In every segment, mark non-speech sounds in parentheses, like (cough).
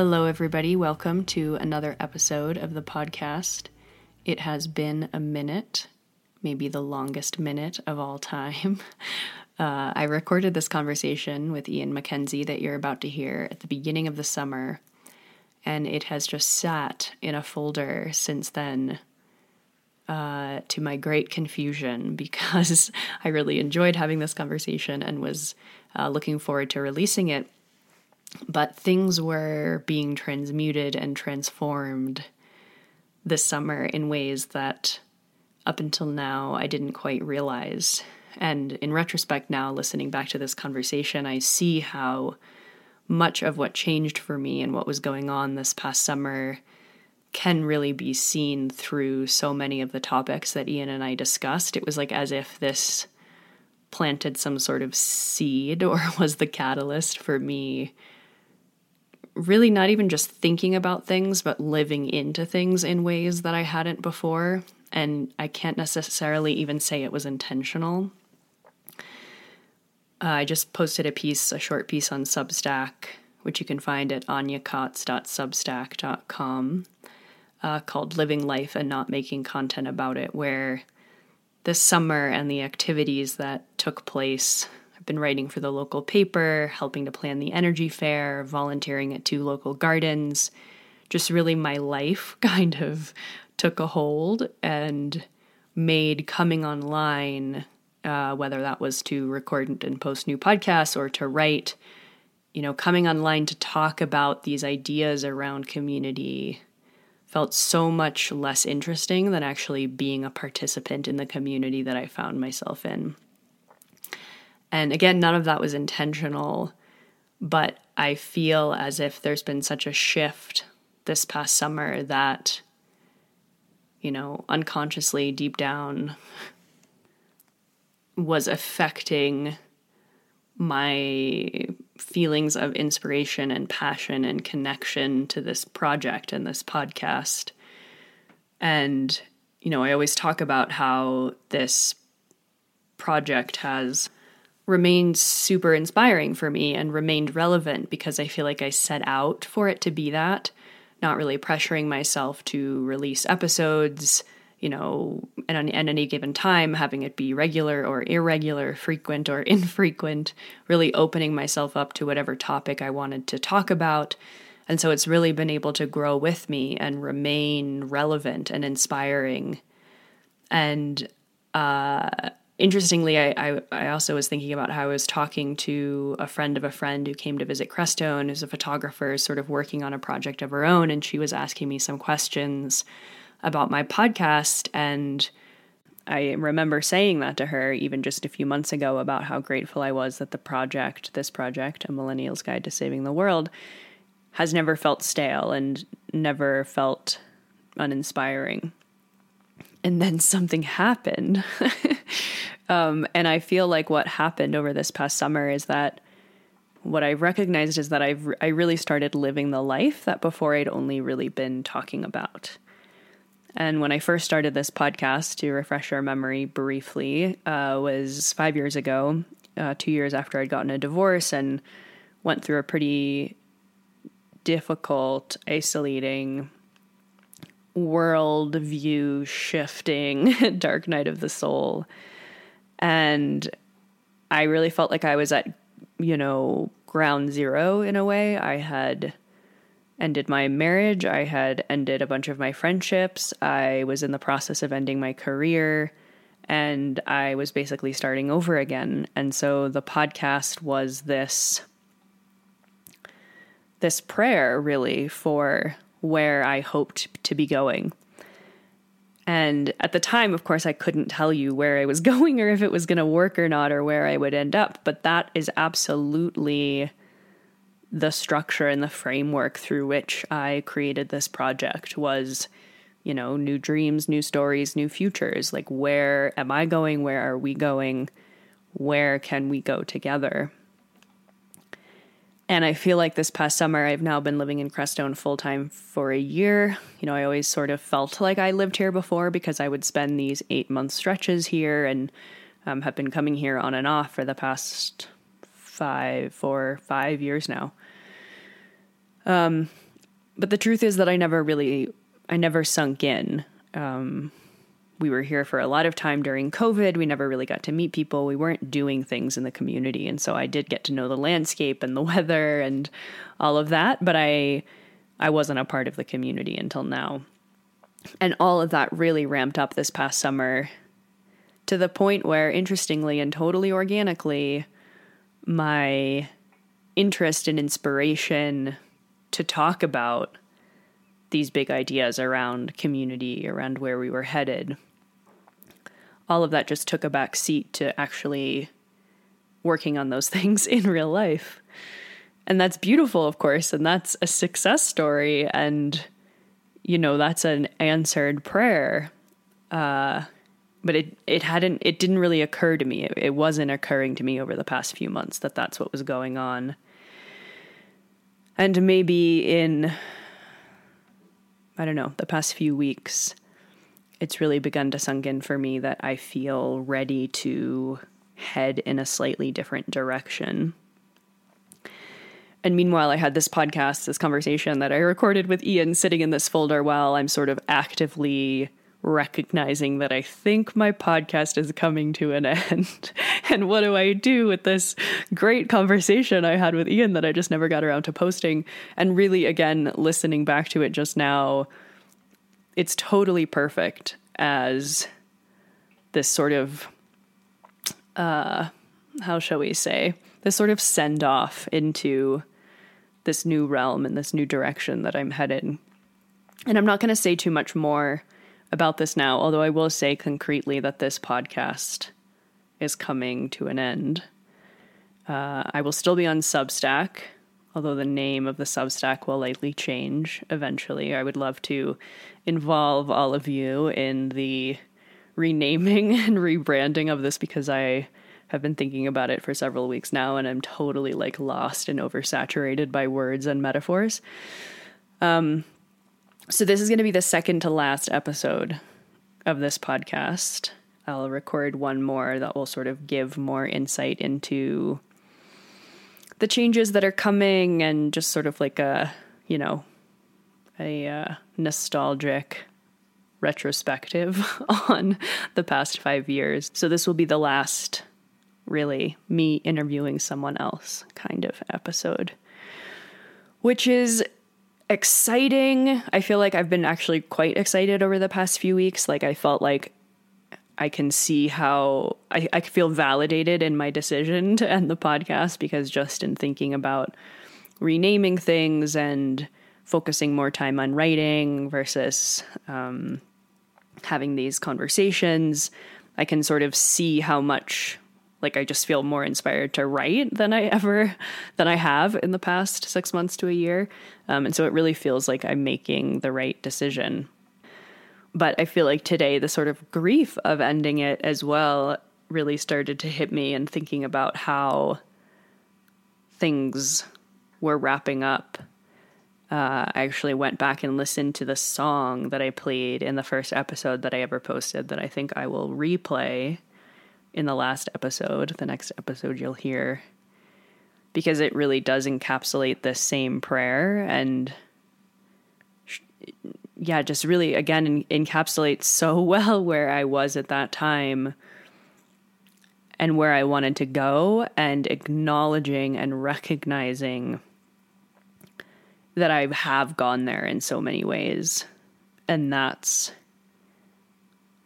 Hello, everybody. Welcome to another episode of the podcast. It has been a minute, maybe the longest minute of all time. (laughs) Uh, I recorded this conversation with Ian MacKenzie that you're about to hear at the beginning of the summer, and it has just sat in a folder since then. Uh, to my great confusion, (laughs) because I really enjoyed having this conversation and was uh, looking forward to releasing it but things were being transmuted and transformed this summer in ways that up until now I didn't quite realize. And in retrospect, now listening back to this conversation, I see how much of what changed for me and what was going on this past summer can really be seen through so many of the topics that Ian and I discussed. It was like as if this planted some sort of seed (laughs) or was the catalyst for me really not even just thinking about things, but living into things in ways that I hadn't before. And I can't necessarily even say it was intentional. Uh, I just posted a piece, a short piece on Substack, which you can find at anyakaats.substack.com, uh, called Living Life and Not Making Content About It, where this summer and the activities that took place been writing for the local paper, helping to plan the energy fair, volunteering at two local gardens. Just really my life (laughs) kind of took a hold and made coming online, uh, whether that was to record and post new podcasts or to write, you know, coming online to talk about these ideas around community felt so much less interesting than actually being a participant in the community that I found myself in. And again, none of that was intentional, but I feel as if there's been such a shift this past summer that, you know, unconsciously, deep down, was affecting my feelings of inspiration and passion and connection to this project and this podcast. And, you know, I always talk about how this project has remained super inspiring for me and remained relevant because I feel like I set out for it to be that, not really pressuring myself to release episodes, you know, and at any given time, having it be regular or irregular, frequent or (laughs) infrequent, really opening myself up to whatever topic I wanted to talk about. And so it's really been able to grow with me and remain relevant and inspiring. And uh, interestingly, I, I, I, also was thinking about how I was talking to a friend of a friend who came to visit Crestone, who's a photographer, sort of working on a project of her own, and she was asking me some questions about my podcast. And I remember saying that to her even just a few months ago about how grateful I was that the project, this project, A Millennial's Guide to Saving the World, has never felt stale and never felt uninspiring and then something happened. (laughs) um, and I feel like what happened over this past summer is that what I've recognized is that I've I really started living the life that before I'd only really been talking about. And when I first started this podcast, to refresh our memory briefly, uh, was five years ago, uh, two years after I'd gotten a divorce and went through a pretty difficult, isolating world view shifting (laughs) dark night of the soul and i really felt like i was at you know ground zero in a way i had ended my marriage. I had ended a bunch of my friendships. I was in the process of ending my career and I was basically starting over again. And so the podcast was this this prayer really for where I hoped to be going. And at the time, of course, I couldn't tell you where I was (laughs) going or if it was going to work or not or where I would end up, but that is absolutely the structure and the framework through which I created this project was you know, new dreams, new stories, new futures. Like, where am I going? Where are we going? Where can we go together? And I feel like this past summer, I've now been living in Crestone full time for a year. You know, I always sort of felt like I lived here before because I would spend these eight month stretches here and um, have been coming here on and off for the past five, four, five years now. Um, but the truth is that I never really I never sunk in. Um, we were here for a lot of time during COVID. We never really got to meet people. We weren't doing things in the community. And so I did get to know the landscape and the (laughs) weather and all of that, but I I wasn't a part of the community until now. And all of that really ramped up this past summer to the point where interestingly and totally organically my interest and inspiration to talk about these big ideas around community, around where we were headed. All of that just took a back seat to actually working on those (laughs) things in real life. And that's beautiful, of course, and that's a success story. And, you know, that's an answered prayer. Uh, but it, it hadn't, it didn't really occur to me. It, it wasn't occurring to me over the past few months that that's what was going on. And maybe in I don't know, the past few weeks, it's really begun to sunk in for me that I feel ready to head in a slightly different direction. And meanwhile, I had this podcast, this conversation that I recorded with Ian sitting in this folder while I'm sort of actively recognizing that I think my podcast is coming to an (laughs) end. and what do I do with this great conversation I had with Ian that I just never got around to posting? And really, again, listening back to it just now, it's totally perfect as this sort of, uh, how shall we say, this sort of send off into this new realm and this new direction that I'm headed. And I'm not going to say too much more about this now, although I will say concretely that this podcast is coming to an end. Uh, I will still be on Substack, although the name of the Substack will likely change eventually. I would love to involve all of you in the renaming (laughs) and rebranding of this because I have been thinking about it for several weeks now and I'm totally like lost and oversaturated by words and metaphors. Um, so, this is going to be the second to last episode of this podcast. I'll record one more that will sort of give more insight into the changes that are coming and just sort of like a, you know, a uh, nostalgic retrospective (laughs) on the past five years. So, this will be the last, really, me interviewing someone else kind of episode, which is exciting. I feel like I've been actually quite excited over the past few weeks. Like I felt like I can see how I, I feel validated in my decision (laughs) to end the podcast because just in thinking about renaming things and focusing more time on writing versus um, having these conversations, I can sort of see how much like I just feel more inspired to write than I ever (laughs) than I have in the past six months to a year, um, and so it really feels like I'm making the right decision. But I feel like today the sort of grief of ending it as well really started to hit me, and thinking about how things were wrapping up. Uh, I actually went back and listened to the song that I played in the first episode that I ever posted that I think I will replay in the last episode, the next episode you'll hear, because it really does encapsulate the same prayer and yeah, just really again encapsulates so (laughs) well where I was at that time and where I wanted to go and acknowledging and recognizing that I have gone there in so many ways. And that's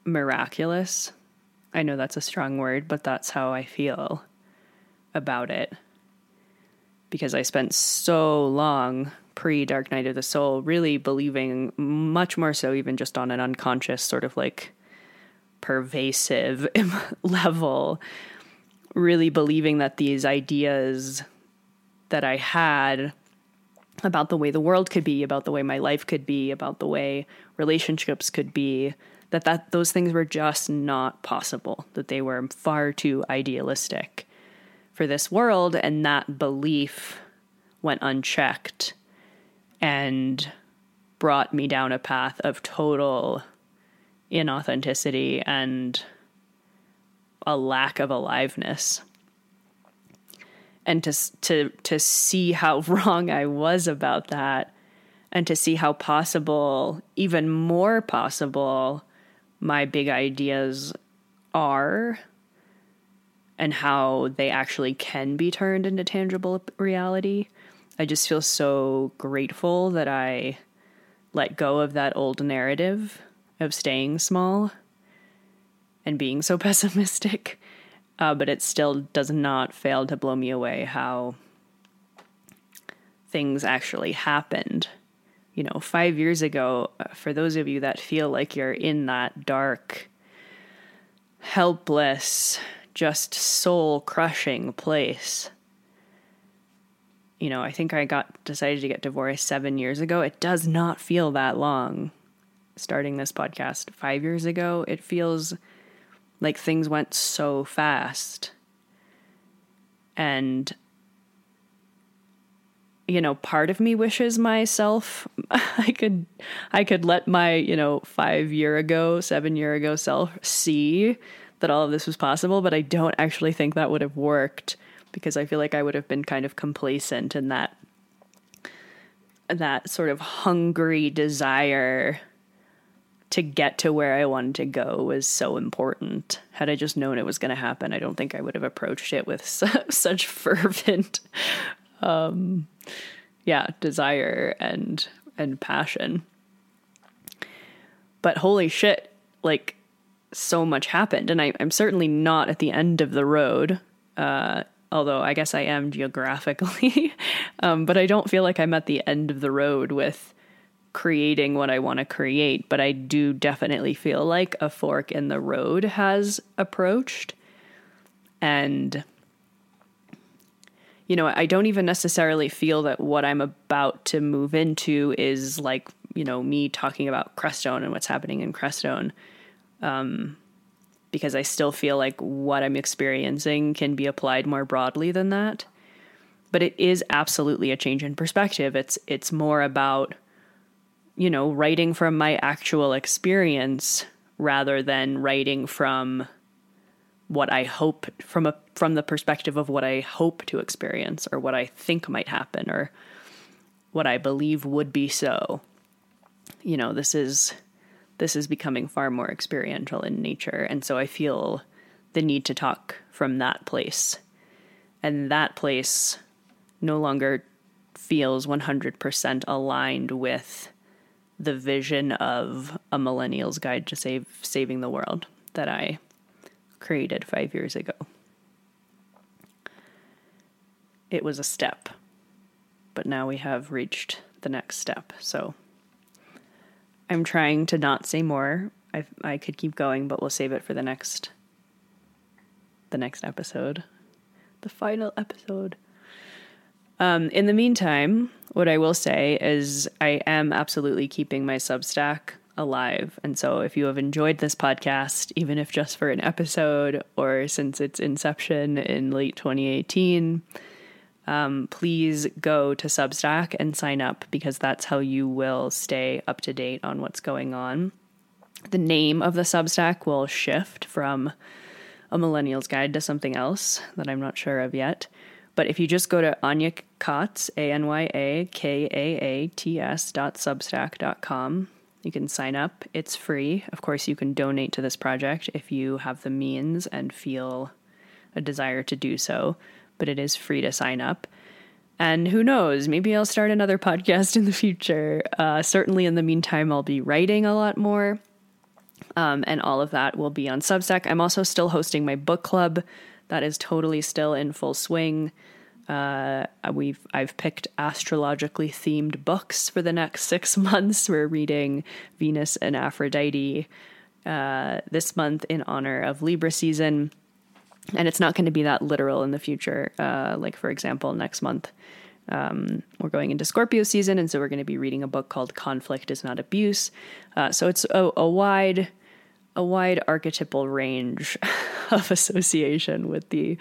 miraculous. I know that's a strong word, but that's how I feel about it. Because I spent so long pre Dark Night of the Soul really believing, much more so, even just on an unconscious, sort of like pervasive (laughs) level, really believing that these ideas that I had about the way the world could be, about the way my life could be, about the way relationships could be, that, that those things were just not possible, that they were far too idealistic for this world, and that belief went unchecked and brought me down a path of total inauthenticity and a lack of aliveness. And to to to see how (laughs) wrong I was about that and to see how possible even more possible my big ideas are and how they actually can be turned into tangible reality I just feel so grateful that I let go of that old narrative of staying small and being so (laughs) pessimistic. Uh, but it still does not fail to blow me away how things actually happened. You know, five years ago, uh, for those of you that feel like you're in that dark, helpless, just soul crushing place, you know, I think I got decided to get divorced seven years ago. It does not feel that long. Starting this podcast five years ago, it feels like things went so fast. And, you know, part of me wishes myself (laughs) I could I could let my, you know, five year ago, seven year ago self see that all of this was possible, but I don't actually think that would have worked because I feel like I would have been kind of complacent in that that sort of hungry desire to get to where I wanted to go was so important. Had I just known it was going to happen, I don't think I would have approached it with su- (laughs) such fervent um yeah, desire and and passion. But holy shit, like so much happened and I, I'm certainly not at the end of the road. Uh, although I guess I am geographically. (laughs) um, but I don't feel like I'm at the end of the road with creating what I want to create. But I do definitely feel like a fork in the road has approached. And, you know, I don't even necessarily feel that what I'm about to move into is like, you know, me talking about Crestone and what's happening in Crestone. Um, because I still feel like what I'm experiencing can be applied more broadly than that. But it is absolutely a change in perspective. It's it's more about you know, writing from my actual experience rather than writing from what I hope from a from the perspective of what I hope to experience or what I think might happen or what I believe would be so. You know, this is this is becoming far more experiential in nature. And so I feel the need to talk from that place. And that place no longer feels 100% aligned with the vision of a millennial's guide to save saving the world that I created 5 years ago. It was a step, but now we have reached the next step. So I'm trying to not say more. I I could keep going, but we'll save it for the next the next episode. The final episode. Um, in the meantime, what I will say is I am absolutely keeping my Substack alive. And so if you have enjoyed this podcast, even if just for an episode or since its inception in late 2018, um, please go to Substack and sign up because that's how you will stay up to date on what's going on. The name of the Substack will shift from a millennial's guide to something else that I'm not sure of yet. But if you just go to Anya Kaats, A N Y A K A A T S dot substack dot com, you can sign up. It's free. Of course, you can donate to this project if you have the means and feel a desire to do so but it is free to sign up. And who knows, maybe I'll start another podcast (laughs) in the future. Uh, certainly, in the meantime, I'll be writing a lot more. Um, and all of that will be on Substack. I'm also still hosting my book club. That is totally still in full swing. Uh, we've I've picked astrologically themed books for the next (laughs) six months. We're reading Venus and Aphrodite uh, this month in honor of Libra season, and it's not going to be that literal in the future. Uh, like for example, next month um, we're going into Scorpio season, and so we're going to be reading a book called "Conflict Is Not Abuse." Uh, so it's a, a wide a wide archetypal range (laughs) of association with the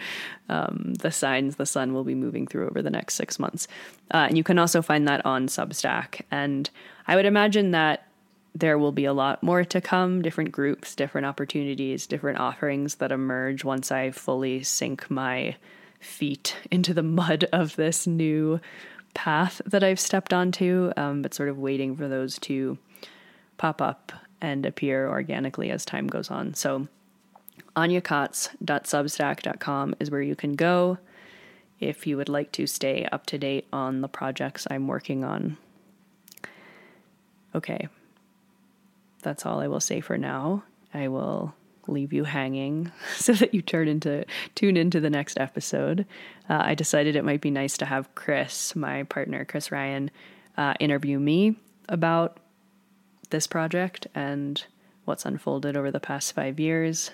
um, the signs the sun will be moving through over the next six months. Uh, and you can also find that on Substack. And I would imagine that there will be a lot more to come different groups, different opportunities, different offerings that emerge once I fully sink my feet (laughs) into the mud of this new path that I've stepped onto, um, but sort of waiting for those to pop up and appear organically as time goes on. So, anyakaats.substack.com is where you can go if you would like to stay up to date on the projects I'm working on. Okay, that's all I will say for now. I will leave you hanging (laughs) so that you turn into tune into the next episode. Uh, I decided it might be nice to have Chris, my partner, Chris Ryan, uh, interview me about this project and what's unfolded over the past five years.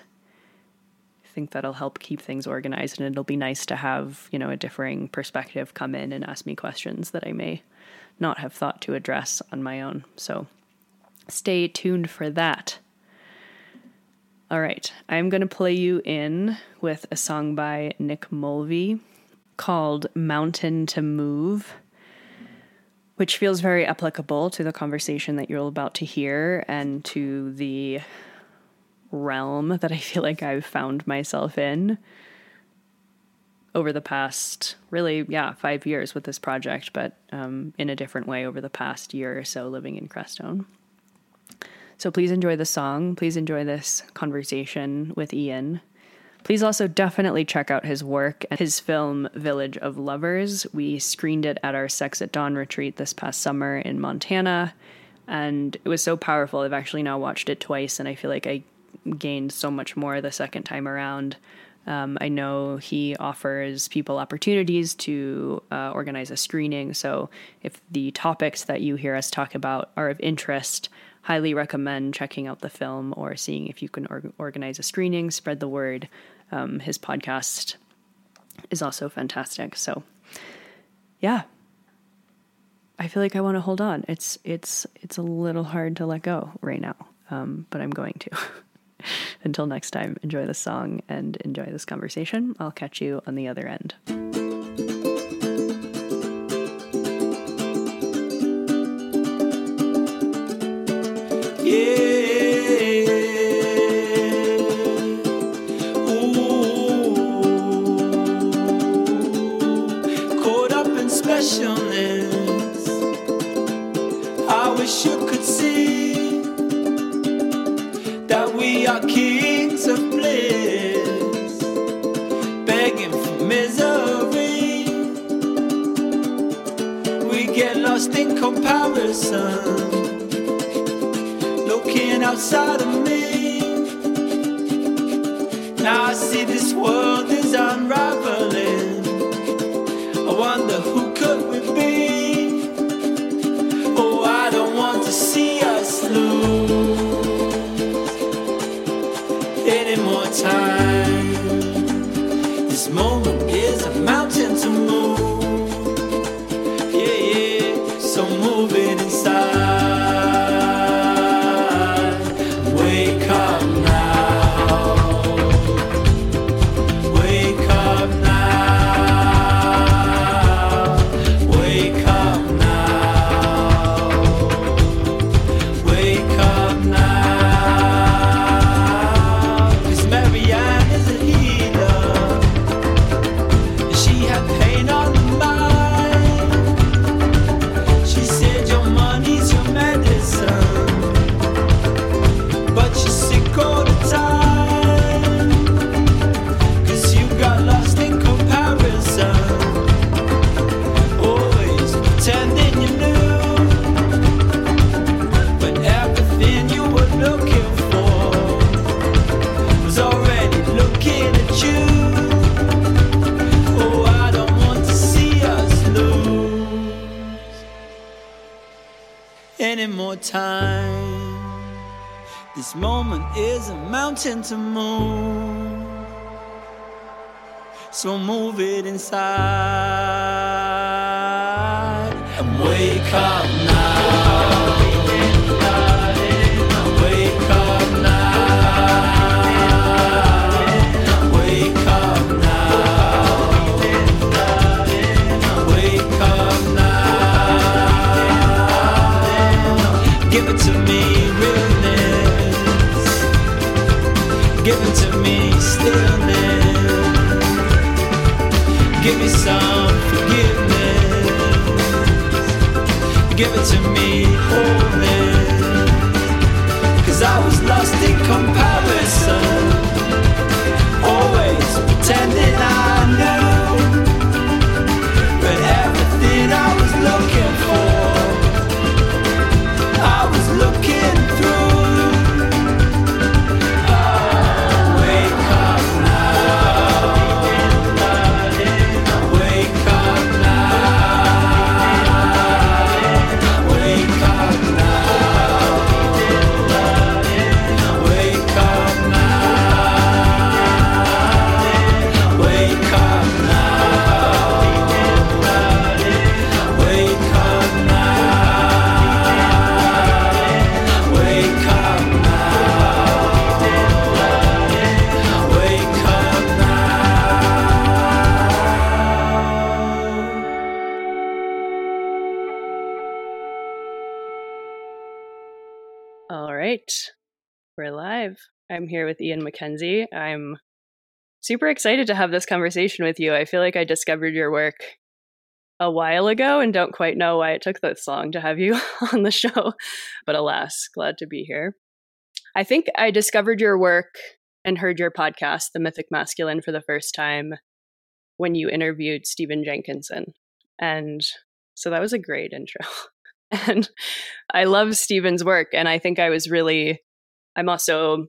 I think that'll help keep things organized, and it'll be nice to have you know a differing perspective come in and ask me questions that I may not have thought to address on my own. So stay tuned for that. All right, I'm going to play you in with a song by Nick Mulvey called Mountain to Move which feels very applicable to the conversation that you're about to hear and to the realm that I feel like I've found myself in over the past, really, yeah, five years with this project, but um, in a different way over the past year or so living in Crestone. So please enjoy the song. Please enjoy this conversation with Ian. Please also definitely check out his work and his film Village of Lovers. We screened it at our Sex at Dawn retreat this past summer in Montana, and it was so powerful. I've actually now watched it twice, and I feel like I gained so much more the second time around. Um, I know he offers people opportunities to uh, organize a screening. So if the topics that you hear us talk about are of interest, highly recommend checking out the film or seeing if you can or- organize a screening, spread the word. Um, his podcast is also fantastic. So, yeah, I feel like I want to hold on. It's it's it's a little hard to let go right now, um, but I'm going to. (laughs) Until next time, enjoy the song and enjoy this conversation. I'll catch you on the other end. Looking outside of me. Now I see this world is unraveling. I wonder who could we be? Oh, I don't want to see us lose any more time. This moment is a mountain to move. Move Give me some forgiveness. Give it to me, wholeness. Cause I was lost in comparison. Always pretending I I'm here with Ian MacKenzie. I'm super excited to have this conversation with you. I feel like I discovered your work a while ago and don't quite know why it took this long to have you (laughs) on the show. But alas, glad to be here. I think I discovered your work and heard your podcast, The Mythic Masculine, for the first time when you interviewed Stephen Jenkinson. And so that was a great intro. (laughs) and I love Stephen's work. And I think I was really, I'm also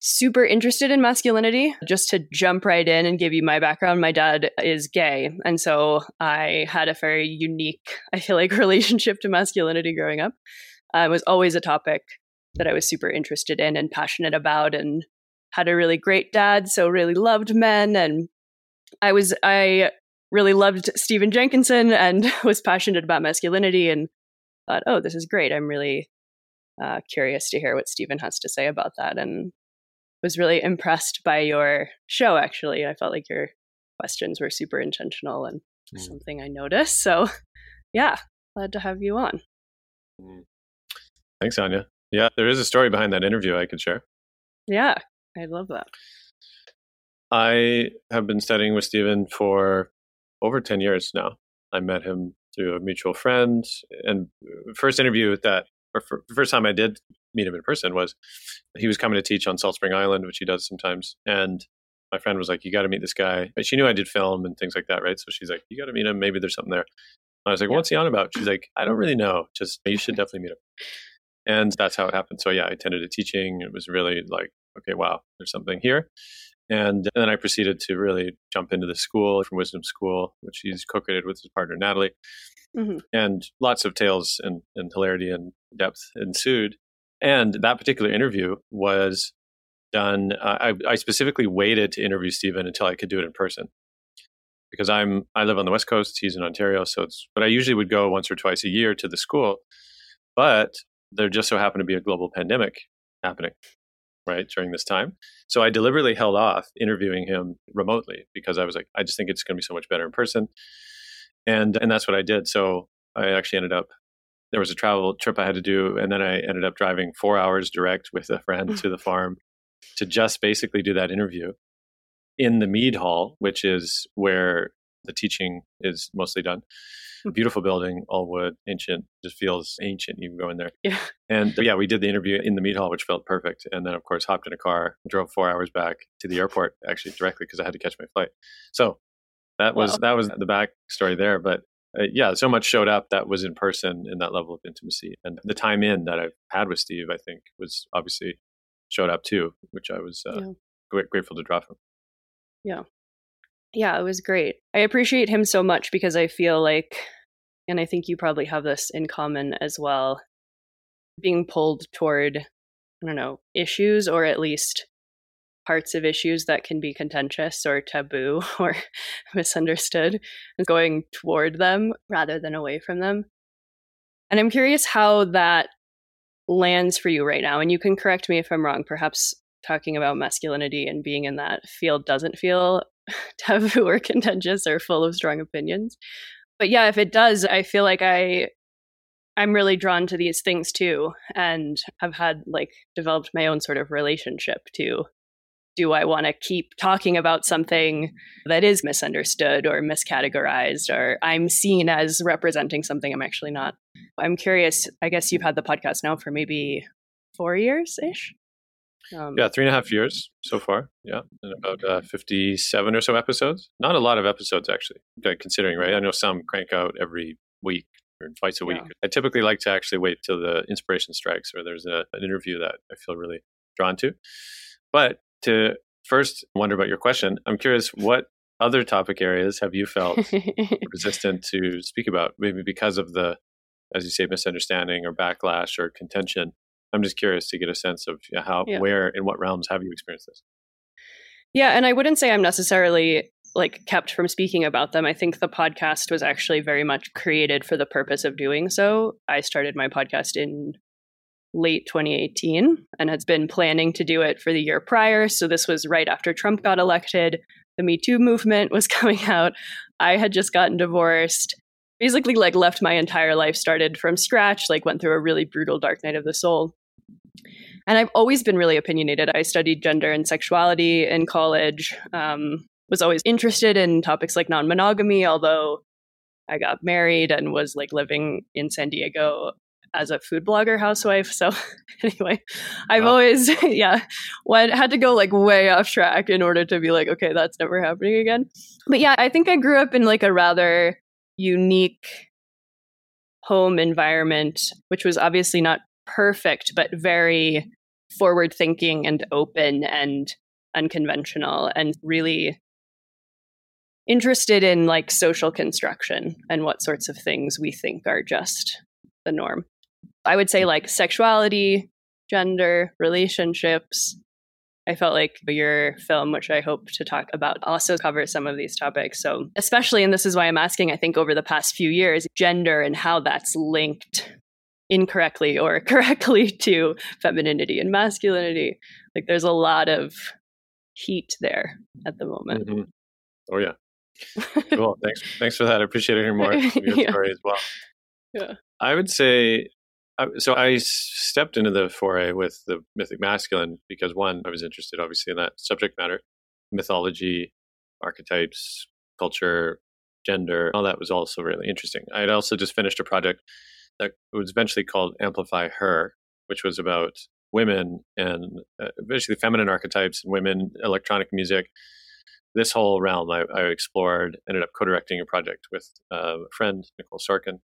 super interested in masculinity. Just to jump right in and give you my background, my dad is gay. And so I had a very unique, I feel like, (laughs) relationship to masculinity growing up. Uh, it was always a topic that I was super interested in and passionate about and had a really great dad, so really loved men and I was I really loved Stephen Jenkinson and (laughs) was passionate about masculinity and thought, oh, this is great. I'm really uh, curious to hear what Stephen has to say about that and was really impressed by your show actually. I felt like your questions were super intentional and Mm. something I noticed. So yeah, glad to have you on. Thanks, Anya. Yeah, there is a story behind that interview I could share. Yeah, I love that. I have been studying with Stephen for over 10 years now. I met him through a mutual friend. And first interview with that, or fir- the first time I did meet him in person was he was coming to teach on Salt Spring Island, which he does sometimes. And my friend was like, You got to meet this guy. But she knew I did film and things like that, right? So she's like, You got to meet him. Maybe there's something there. I was like, Yeah. What's he on about? She's like, I don't really know. Just, you should definitely meet him. And that's how it happened. So yeah, I attended a teaching. It was really like, okay, wow, there's something here. And, and then I proceeded to really jump into the school Orphan Wisdom School, which he's co-created with his partner Natalie, Mhm. and lots of tales and, and hilarity and depth ensued. And that particular interview was done. Uh, I, I specifically waited to interview Stephen until I could do it in person because I'm I live on the West Coast. He's in Ontario, so it's. But I usually would go once or twice a year to the school, but there just so happened to be a global pandemic happening right during this time. So I deliberately held off interviewing him remotely because I was like, I just think it's going to be so much better in person, and and that's what I did. So I actually ended up. There was a travel trip I had to do, and then I ended up driving four hours direct with a friend to the (laughs) farm to just basically do that interview in the Mead Hall, which is where the teaching is mostly done. Beautiful building, all wood, ancient, just feels ancient. You can go in there. Yeah. And yeah, we did the interview in the Mead Hall, which felt perfect. And then, of course, hopped in a car, drove four hours back to the airport, actually directly because I had to catch my flight. So that was Wow. that was the backstory there. But uh, yeah, so much showed up that was in person in that level of intimacy, and the time in that I've had with Steve, I think, was obviously showed up too, which I was uh, Yeah. gra- grateful to draw from. Yeah, it was great. I appreciate him so much because I feel like and I think you probably have this in common as well, being pulled toward, I don't know, issues or at least parts of issues that can be contentious or taboo (laughs) or misunderstood and going toward them rather than away from them. And I'm curious how that lands for you right now. And you can correct me if I'm wrong. Perhaps talking about masculinity and being in that field doesn't feel (laughs) taboo or contentious or full of strong opinions. But yeah, if it does, I feel like I I'm really drawn to these things too and I've had like developed my own sort of relationship to do I want to keep talking about something that is misunderstood or miscategorized or I'm seen as representing something I'm actually not? I'm curious. I guess you've had the podcast now for maybe four years ish. Um, yeah, three and a half years so far. Yeah, and about uh, 57 or so episodes. Not a lot of episodes, actually, considering, right? I know some crank out every week or twice a week. Yeah. I typically like to actually wait till the inspiration strikes or there's a, an interview that I feel really drawn to. But to first wonder about your question, I'm curious what other topic areas have you felt (laughs) resistant to speak about? Maybe because of the, as you say, misunderstanding or backlash or contention. I'm just curious to get a sense of how, yeah. where, in what realms have you experienced this? Yeah, and I wouldn't say I'm necessarily like kept from speaking about them. I think the podcast was actually very much created for the purpose of doing so. I started my podcast in late 2018 and has been planning to do it for the year prior. So this was right after Trump got elected. The Me Too movement was (laughs) coming out. I had just gotten divorced. Basically, like left my entire life, started from scratch, like went through a really brutal dark night of the soul. And I've always been really opinionated. I studied gender and sexuality in college, um, was always interested in topics like non monogamy, although I got married and was like living in San Diego as a food blogger housewife. So (laughs) anyway, I've wow. always (laughs) yeah, went had to go like way off track in order to be like, okay, that's never happening again. But yeah, I think I grew up in like a rather unique home environment, which was obviously not perfect, but very forward thinking and open and unconventional and really interested in like social construction and what sorts of things we think are just the norm. I would say like sexuality, gender, relationships. I felt like your film, which I hope to talk about, also covers some of these topics. So, especially, and this is why I'm asking, I think over the past few years, gender and how that's linked incorrectly or (laughs) correctly to femininity and masculinity. Like, there's a lot of heat there at the moment. Mm-hmm. Oh, yeah. (laughs) cool. Thanks. Thanks for that. I appreciate hearing more (laughs) your yeah. story as well. Yeah. I would say so I stepped into the foray with the mythic masculine because one, I was interested obviously in that subject matter, mythology, archetypes, culture, gender, all that was also really interesting. I had also just finished a project that was eventually called Amplify Her, which was about women and uh, basically feminine archetypes and women, electronic music. This whole realm I, I explored, ended up co-directing a project with uh, a friend, Nicole Sorkin,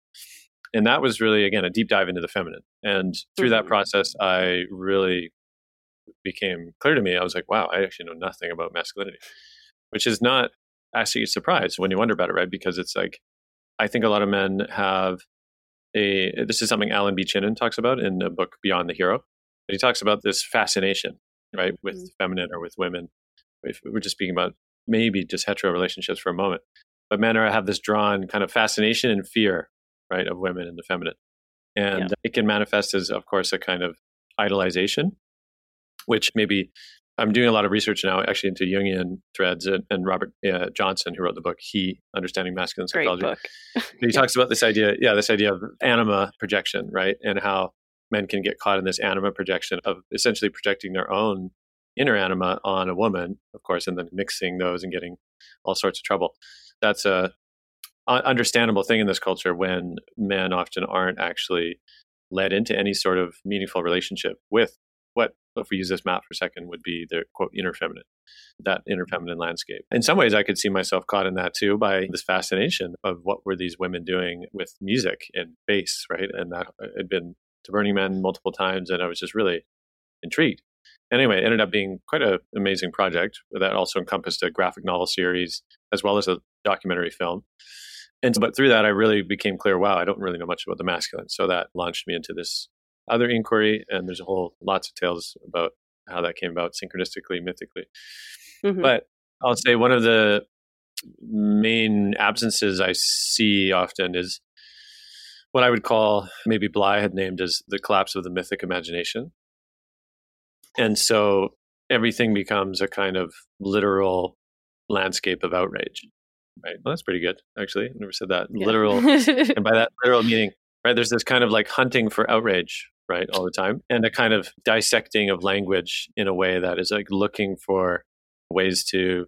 and that was really again a deep dive into the feminine. And through that mm-hmm. process i really became clear to me. I was like wow i actually know nothing about masculinity which is not actually a surprise when you wonder about it right? Because it's like i think a lot of men have a this is something Allan B. Chinen talks about in the book beyond the hero. But he talks about this fascination right with mm-hmm. feminine or with women. If we're just speaking about maybe just hetero relationships for a moment. But men are have this drawn kind of fascination and fear right, of women and the feminine. And yeah. it can manifest as, of course, a kind of idolization, which maybe I'm doing a lot of research now, actually, into Jungian threads. And, and Robert uh, Johnson, who wrote the book "He: Understanding Masculine Psychology," he (laughs) yeah. talks about this idea, yeah, this idea of anima projection, right, and how men can get caught in this anima projection of essentially projecting their own inner anima on a woman, of course, and then mixing those and getting all sorts of trouble. That's a understandable thing in this culture when men often aren't actually led into any sort of meaningful relationship with what, if we use this map for a second, would be the quote inner feminine, that inner mm-hmm. feminine landscape. In some ways, I could see myself caught in that too by this fascination of what were these women doing with music and bass, right? And that uh, had been to Burning Man multiple times, and I was just really intrigued. Anyway, it ended up being quite an amazing project that also encompassed a graphic novel series as well as a documentary film And but through that, I really became clear. Wow, I don't really know much about the masculine. So that launched me into this other inquiry, and there's a whole lots of tales about how that came about synchronistically, mythically. Mhm. But I'll say one of the main absences I see often is what I would call maybe Bly had named as the collapse of the mythic imagination. And so everything becomes a kind of literal landscape of outrage. Right. Well, that's pretty good, actually. I never said that. Yeah. Literal. (laughs) and by that literal meaning, right, there's this kind of like hunting for outrage, right, all the time, and a kind of dissecting of language in a way that is like looking for ways to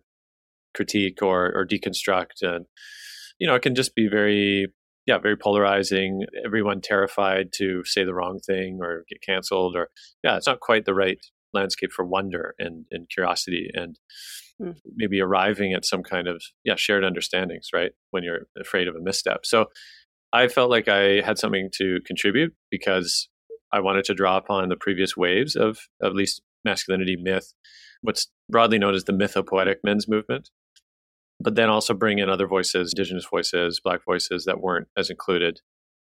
critique or, or deconstruct. And, you know, it can just be very, yeah, very polarizing. Everyone terrified to say the wrong thing or get canceled, or, yeah, it's not quite the right landscape for wonder and, and curiosity and Hmm. maybe arriving at some kind of, yeah, shared understandings, right, when you're afraid of a misstep. So, I felt like I had something to contribute because I wanted to draw upon the previous waves of at least masculinity myth, what's broadly known as the mythopoetic men's movement, but then also bring in other voices, indigenous voices, black voices that weren't as included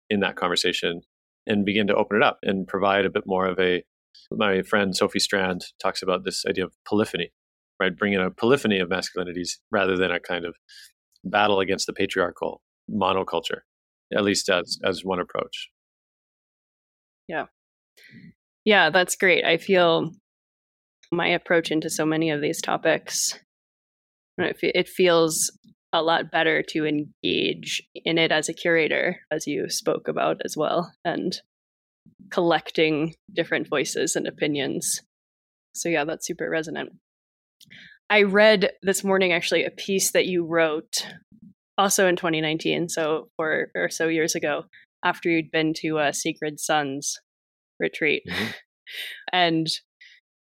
in that conversation and begin to open it up and provide a bit more of a my friend Sophie Strand talks about this idea of polyphony, right? Bringing a polyphony of masculinities rather than a kind of battle against the patriarchal monoculture, at least as as one approach. Yeah, Yeah, that's great. I feel my approach into so many of these topics, it feels a lot better to engage in it as a curator, as you spoke about as well, and collecting different voices and opinions. So, yeah, that's super resonant. I read this morning actually a piece that you wrote also in 2019, so four or so years ago, after you'd been to a Sacred Sons retreat. Mhm. And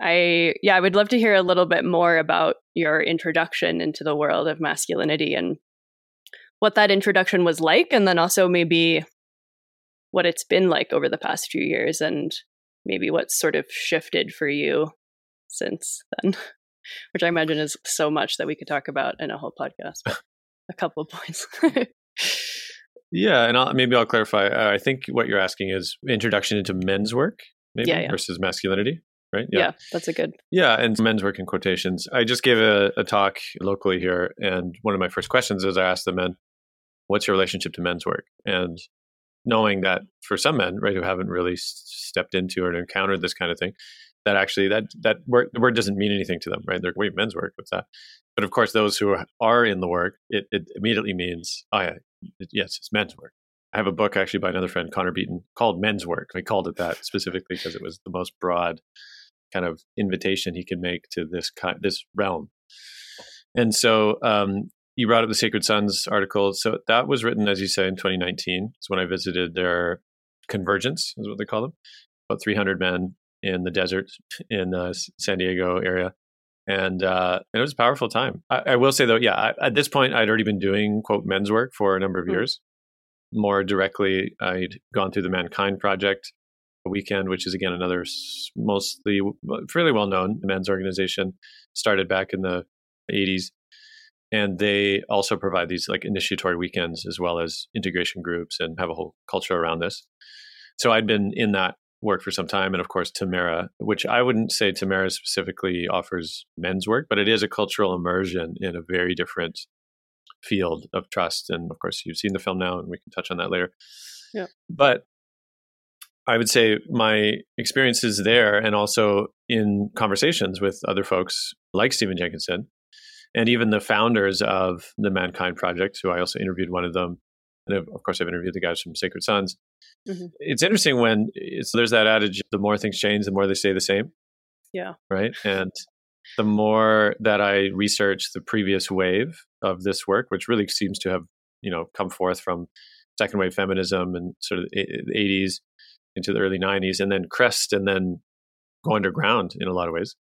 I, yeah, I would love to hear a little bit more about your introduction into the world of masculinity and what that introduction was like, and then also maybe what it's been like over the past few years and maybe what's sort of shifted for you since then, (laughs) which I imagine is so much that we could talk about in a whole podcast. But (laughs) a couple of points. (laughs) Yeah, and I'll, maybe I'll clarify. Uh, I think what you're asking is introduction into men's work, maybe Yeah, yeah. versus masculinity, right? yeah. that's a good. Yeah, and men's work in quotations. I just gave a, a talk locally here, and one of my first questions is I asked the men, "What's your relationship to men's work?" And knowing that for some men, right, who haven't really s- stepped into or encountered this kind of thing, that actually that that word, the word doesn't mean anything to them, right? They're wait, men's work, what's that? But of course, those who are- in the work, it, it immediately means, oh yeah, it, yes, it's men's work. I have a book actually by another friend, Connor Beaton, called Men's Work. We called it that specifically because it was the most broad kind of invitation he could make to this kind, this realm. And so um, you brought up the Sacred Sons article. So that was written, as you say, in 2019. It's when I visited their convergence, is what they call them, about 300 men in the desert in uh, San Diego area. And, uh, it was a powerful time. I, I will say though, yeah, I, at this point, I'd already been doing quote men's work for a number of Mm. years. More directly, I'd gone through the Mankind Project, weekend, which is again another mostly fairly well known men's organization, started back in the 80s. And they also provide these like initiatory weekends as well as integration groups and have a whole culture around this. So I'd been in that work for some time. And of course, Tamera, which I wouldn't say Tamera specifically offers men's work, but it is a cultural immersion in a very different field of trust. And of course, you've seen the film now, and we can touch on that later. Yeah. But I would say my experiences there and also in conversations with other folks like Stephen Jenkinson and even the founders of the Mankind Project, who I also interviewed one of them. And of of course, I've interviewed the guys from Sacred Sons. Mhm. It's interesting when it's, there's that adage the more things change, the more they stay the same. Yeah. Right. And the more that I research the previous wave of this work, which really seems to have, you know, come forth from second wave feminism and sort of the 80s into the early 90s and then crest and then go underground in a lot of ways.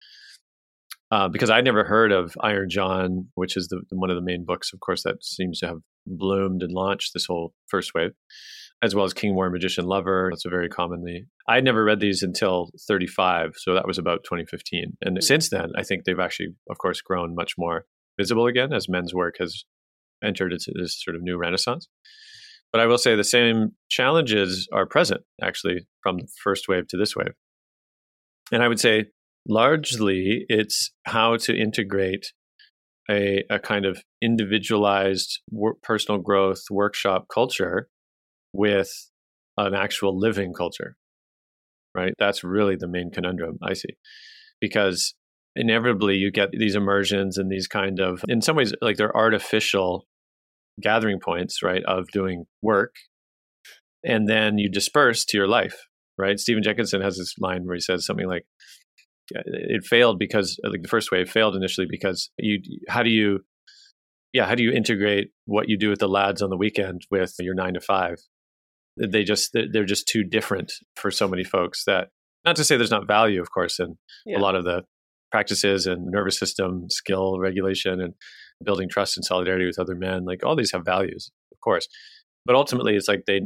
Uh, because I'd never heard of Iron John, which is the, one of the main books, of course, that seems to have bloomed and launched this whole first wave, as well as King War Magician Lover. That's a very commonly. I'd never read these until 35, so that was about 2015. And Mm. since then, I think they've actually, of course, grown much more visible again as men's work has entered into this sort of new renaissance. But I will say the same challenges are present actually from the first wave to this wave. And I would say largely it's how to integrate a, a kind of individualized work, personal growth workshop culture with an actual living culture right? That's really the main conundrum i see. Because inevitably you get these immersions and these kind of in some ways like they're artificial gathering points right of doing work and then you disperse to your life right? Stephen jenkinson has this line where he says something like it failed because uh, like the first wave failed initially because you how do you yeah how do you integrate what you do with the lads on the weekend with your nine to five they just they're just too different for so many folks that not to say there's not value of course in yeah. a lot of the practices and nervous system skill regulation and building trust and solidarity with other men like all these have values of course but ultimately it's like they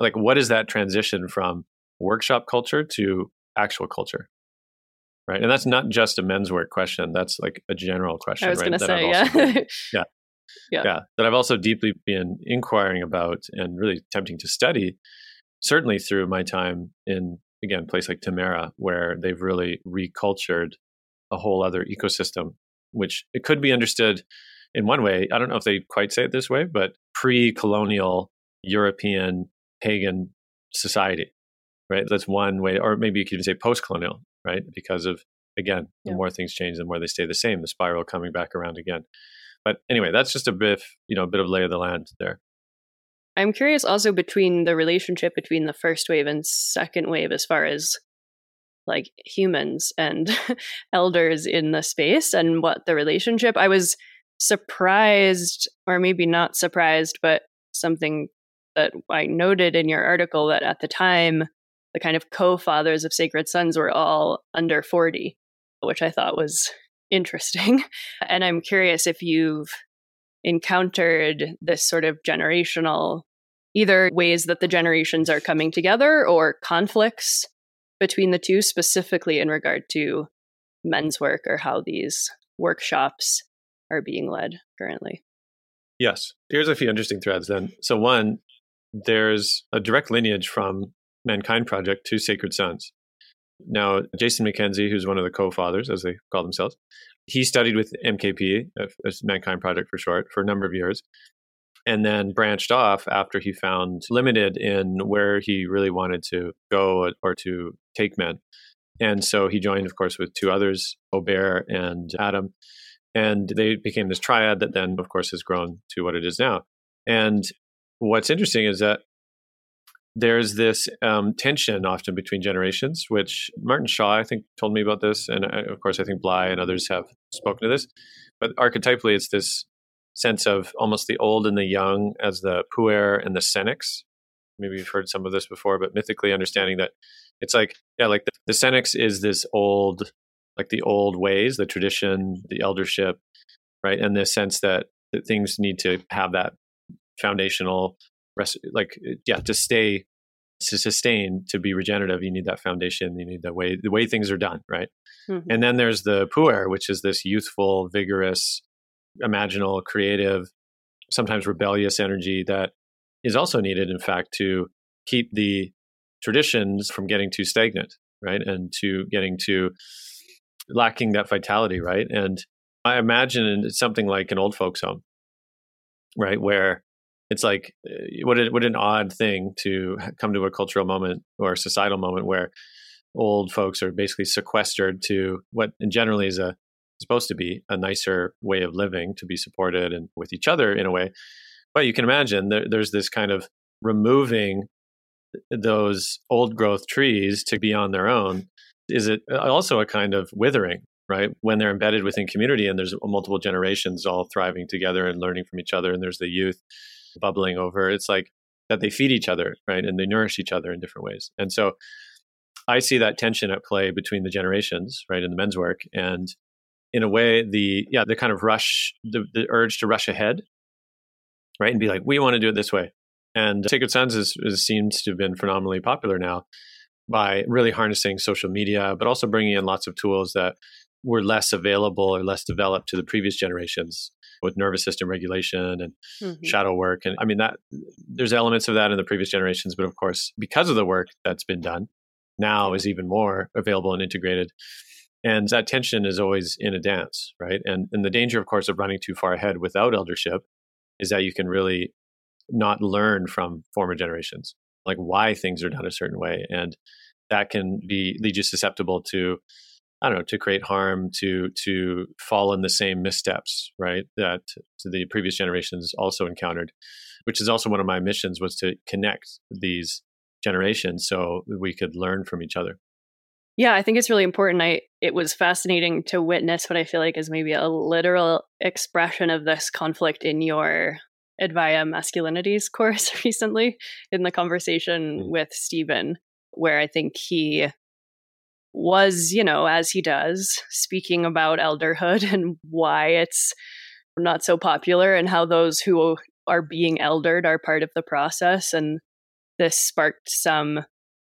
like what is that transition from workshop culture to actual culture right? And that's not just a men's work question. That's like a general question. I was right? going to say, yeah. Yeah. Yeah. Yeah. That I've also deeply been inquiring about and really attempting to study, certainly through my time in, again, a place like Tamera, where they've really recultured a whole other ecosystem, which it could be understood in one way. I don't know if they quite say it this way, but pre colonial European pagan society, right? That's one way, or maybe you could even say post colonial right? Because of again, the yeah. more things change, the more they stay the same. The spiral coming back around again. But anyway, that's just a bit, you know, a bit of lay of the land there. I'm curious also between the relationship between the first wave and second wave as far as like humans and (laughs) elders in the space and what the relationship. I was surprised, or maybe not surprised, but something that I noted in your article that at the time the kind of co-fathers of Sacred Sons were all under 40, which I thought was interesting. (laughs) And I'm curious if you've encountered this sort of generational either ways that the generations are coming together or conflicts between the two specifically in regard to men's work or how these workshops are being led currently. Yes. Here's a few interesting threads then. So one, there's a direct lineage from Mankind Project to Sacred Sons. Now, Jason McKenzie, who's one of the co-fathers, as they call themselves, he studied with MKP, Mankind Project for short, for a number of years, and then branched off after he found limited in where he really wanted to go or to take men. And so he joined, of course, with two others, Aubert and Adam, and they became this triad that then, of course, has grown to what it is now. And what's interesting is that there's this um, tension often between generations, which Martin Shaw, I think, told me about this. And I, uh, of course, I think Bly and others have spoken to this. But archetypally, it's this sense of almost the old and the young as the puer and the senex. Maybe you've heard some of this before, but mythically understanding that it's like, yeah, like the, the senex is this old, like the old ways, the tradition, the eldership, right? And this sense that, that things need to have that foundational like yeah to stay to sustain to be regenerative you need that foundation you need the way the way things are done right? Mm-hmm. and then there's the puer which is this youthful vigorous imaginal creative sometimes rebellious energy that is also needed in fact to keep the traditions from getting too stagnant right? And to getting to lacking that vitality right? And i imagine it's something like an old folks home right? Where it's like eh, what a, what an odd thing to (laughs) come to a cultural moment or a societal moment where old folks are basically sequestered to what generally is a supposed to be a nicer way of living to be supported and with each other in a way. But you can imagine there, there's this kind of removing those old growth trees to be on their own. Is it uh, also a kind of withering right? When they're embedded within community and there's multiple generations all thriving together and learning from each other and there's the youth bubbling over. It's like that they feed each other, right? And they nourish each other in different ways. And so I see that tension at play between the generations, right, in the men's work. And in a way, the, yeah, the kind of rush, the, the urge to rush ahead, right, and be like, we want to do it this way. And Sacred Sons is, is, seems to have been phenomenally popular now by really harnessing social media, but also bringing in lots of tools that were less available or less developed to the previous generations with nervous system regulation and Mhm. shadow work. And I mean, that there's elements of that in the previous generations, but of course, because of the work that's been done, now is even more available and integrated. And that tension is always in a dance, right? And and the danger, of course, of running too far ahead without eldership is that you can really not learn from former generations, like why things are done a certain way, and that can be lead you susceptible to, I don't know, to create harm, to to fall in the same missteps, right? That the previous generations also encountered, which is also one of my missions was to connect these generations so we could learn from each other. Yeah, I think it's really important. I it was fascinating to witness what I feel like is maybe a literal expression of this conflict in your Advaya Masculinities (laughs) course recently in the conversation Mhm. with Stephen, where I think he was, you know, as he does, speaking about elderhood (laughs) and why it's not so popular and how those who are being eldered are part of the process. And this sparked some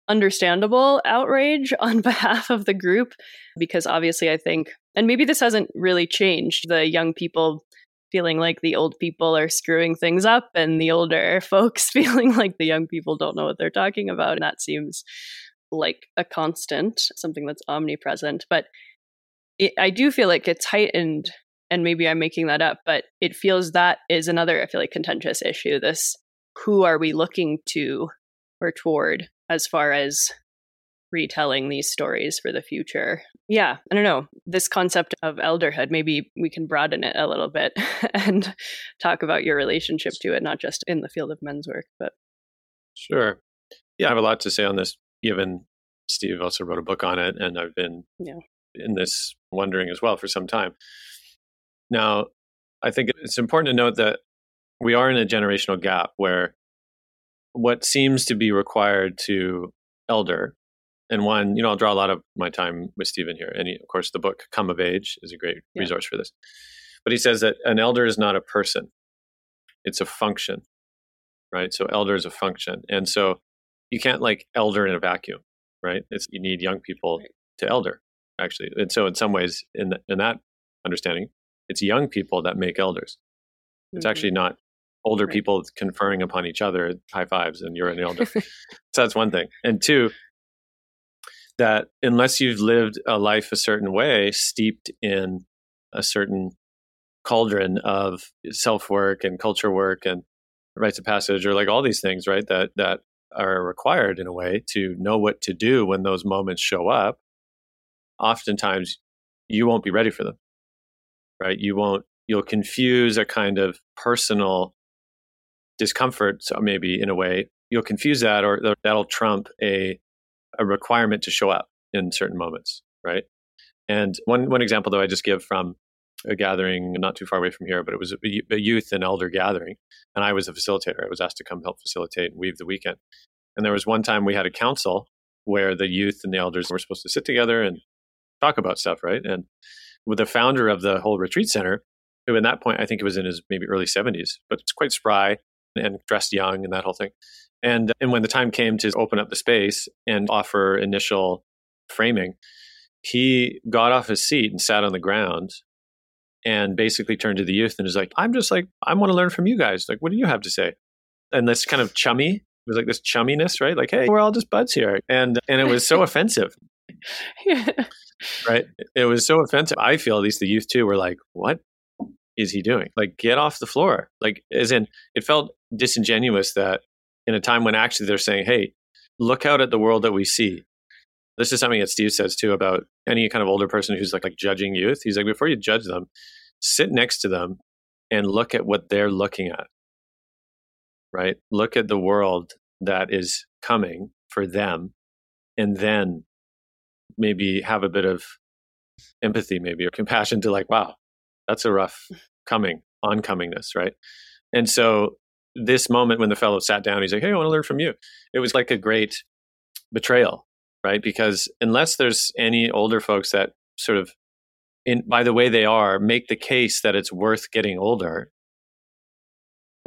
understandable outrage (laughs) on behalf of the group because obviously I think, and maybe this hasn't really changed, the young people feeling like the old people are screwing things up and the older (laughs) folks feeling like the young people don't know what they're talking about. And that seems like a constant, something that's omnipresent. But it, I do feel like it's heightened, and maybe I'm making that up, but it feels that is another, I feel like, contentious issue. This who are we looking to or toward as far as retelling these stories for the future? Yeah, I don't know. This concept of elderhood, maybe we can broaden it a little bit (laughs) and talk about your relationship to it, not just in the field of men's work, but Sure. Yeah, I have a lot to say on this, given Steve also wrote a book on it, and I've been Yeah. in this wondering as well for some time. Now, I think it's important to note that we are in a generational gap where what seems to be required to elder, and one, you know, I'll draw a lot of my time with Stephen here. And he, of course, the book Come of Age is a great Yeah. resource for this. But he says that an elder is not a person, it's a function, right? So, elder is a function. And so, you can't like elder in a vacuum, right? It's, you need young people Right. to elder, actually. And so, in some ways, in, th- in that understanding, it's young people that make elders. It's Mhm. actually not older Right. people conferring upon each other high fives and you're an elder. (laughs) so that's one thing. And two, that unless you've lived a life a certain way, steeped in a certain cauldron of self work and culture work and rites of passage, or like all these things, right? That that are required in a way to know what to do when those moments show up. Oftentimes, you won't be ready for them, right? You won't. You'll confuse a kind of personal discomfort, so maybe in a way, you'll confuse that, or that'll trump a a requirement to show up in certain moments, right? And one one example, though, I just give from a gathering not too far away from here, but it was a, youth and elder gathering, and I was a facilitator. I was asked to come help facilitate and weave the weekend. And there was one time we had a council where the youth and the elders were supposed to sit together and talk about stuff, right? And with the founder of the whole retreat center, who in that point I think it was in his maybe early seventies, but it's quite spry and dressed young and that whole thing. And and when the time came to open up the space and offer initial framing, he got off his seat and sat on the ground and basically turned to the youth and was like, I'm just like, I want to learn from you guys. Like, what do you have to say? And this kind of chummy, it was like this chumminess, right? Like, hey, we're all just buds here. And and it was so (laughs) offensive, right? It was so offensive. I feel at least the youth too were like, what is he doing? Like, get off the floor. Like, as in, it felt disingenuous that in a time when actually they're saying, hey, look out at the world that we see. This is something that Steve says too about any kind of older person who's like, like judging youth. He's like, before you judge them, sit next to them and look at what they're looking at. Right? Look at the world that is coming for them and then maybe have a bit of empathy, maybe, or compassion to like, wow, that's a rough coming, oncomingness, right? And so this moment when the fellow sat down, he's like, hey, I want to learn from you. It was like a great betrayal, right? Because unless there's any older folks that sort of, in by the way they are, make the case that it's worth getting older,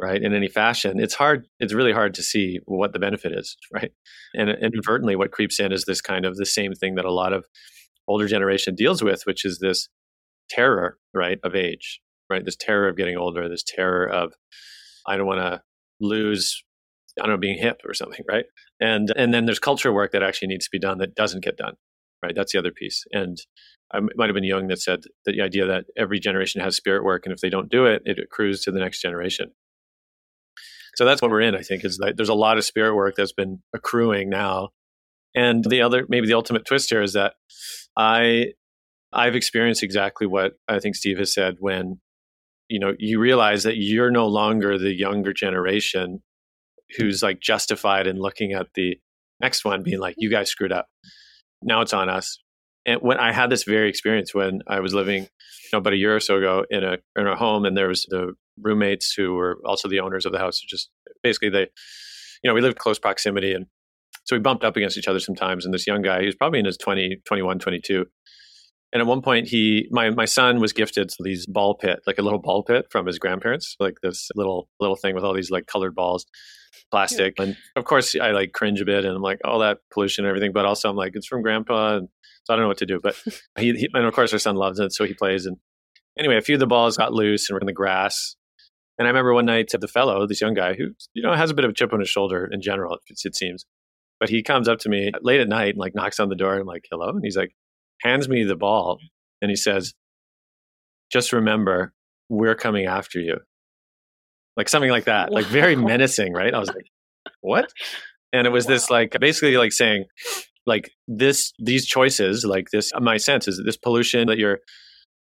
right? In any fashion, it's hard. It's really hard to see what the benefit is, (laughs) right? And inadvertently, what creeps in is this kind of the same thing that a lot of older generation deals with, which is this terror, right, of age. right? This terror of getting older, this terror of I don't want to lose, I don't know, being hip or something, right? And and then there's culture work that actually needs to be done that doesn't get done, right? That's the other piece. And I might have been Jung that said that the idea that every generation has spirit work, and if they don't do it, it accrues to the next generation. So that's what we're in. I think is that there's a lot of spirit work that's been accruing now, and the other maybe the ultimate twist here is that I I've experienced exactly what I think Steve has said when you know you realize that you're no longer the younger generation who's like justified in looking at the next one being like you mm-hmm. guys screwed up. Now it's on us. And when i had this very experience when i was living you know about a year or so ago in a in a home and there was the roommates who were also the owners of the house just basically they you know we lived close proximity and so we bumped up against each other sometimes and this young guy he was probably in his 20 21 22 and at one point, he my my son was gifted these ball pit, like a little ball pit from his grandparents, like this little little thing with all these like colored balls, plastic. Yeah. And of course, I like cringe a bit, and I'm like, all oh, that pollution and everything. But also, I'm like, it's from grandpa, and so I don't know what to do. But (laughs) he, he and of course, our son loves it, so he plays. And anyway, a few of the balls got loose and were in the grass. And I remember one night, the fellow, this young guy, who you know has a bit of a chip on his shoulder in general, it, it seems. But he comes up to me late at night and like knocks on the door. And I'm like, hello. And he's like, hands me the ball and he says, Just remember, we're coming after you. Like something like that, wow. like very (laughs) menacing, right? I was like, What? And it was wow. this like basically like saying, like this, these choices, like this, my sense is that this pollution that your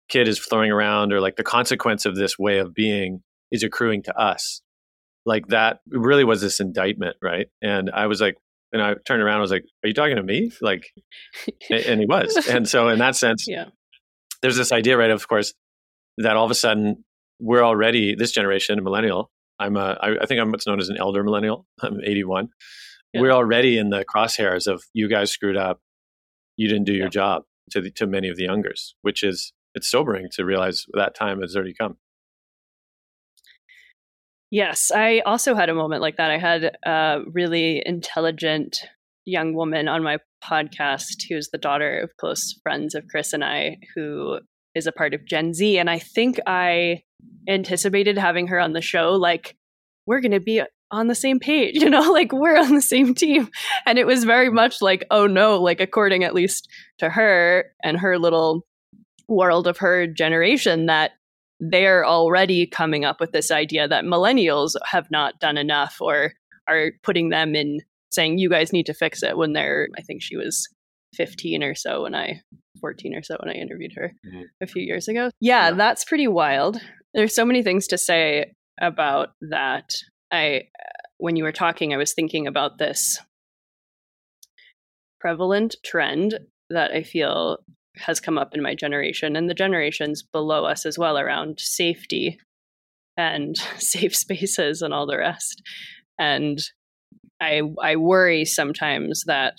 kid is throwing around, or like the consequence of this way of being is accruing to us. Like that really was this indictment, right? And I was like, and I turned around, I was like, "Are you talking to me?" Like, and he was. (laughs) And so, in that sense, yeah. there's this idea, right? Of course, that all of a sudden we're already this generation, a millennial. I'm a, I, I think I'm what's known as an elder millennial. (laughs) I'm 81. Yeah. We're already in the crosshairs of you guys screwed up. You didn't do your yeah. job to the, to many of the youngers, which is it's sobering to realize that time has already come. Yes, I also had a moment like that. I had a really intelligent young woman on my podcast who's the daughter of close friends of Chris and I, who is a part of Gen Z. And I think I anticipated having her on the show like, we're going to be on the same page, (laughs) you know, like we're on the same team. And it was very much like, oh no, like according at least to her and her little world of her generation, that they're already coming up with this idea that millennials have not done enough or are putting them in saying you guys need to fix it when they're i think she was 15 or so when i 14 or so when i interviewed her mm-hmm. a few years ago yeah, yeah that's pretty wild there's so many things to say about that i when you were talking i was thinking about this prevalent trend that i feel has come up in my generation and the generations below us as well around safety and (laughs) safe spaces and all the rest. And I I worry sometimes that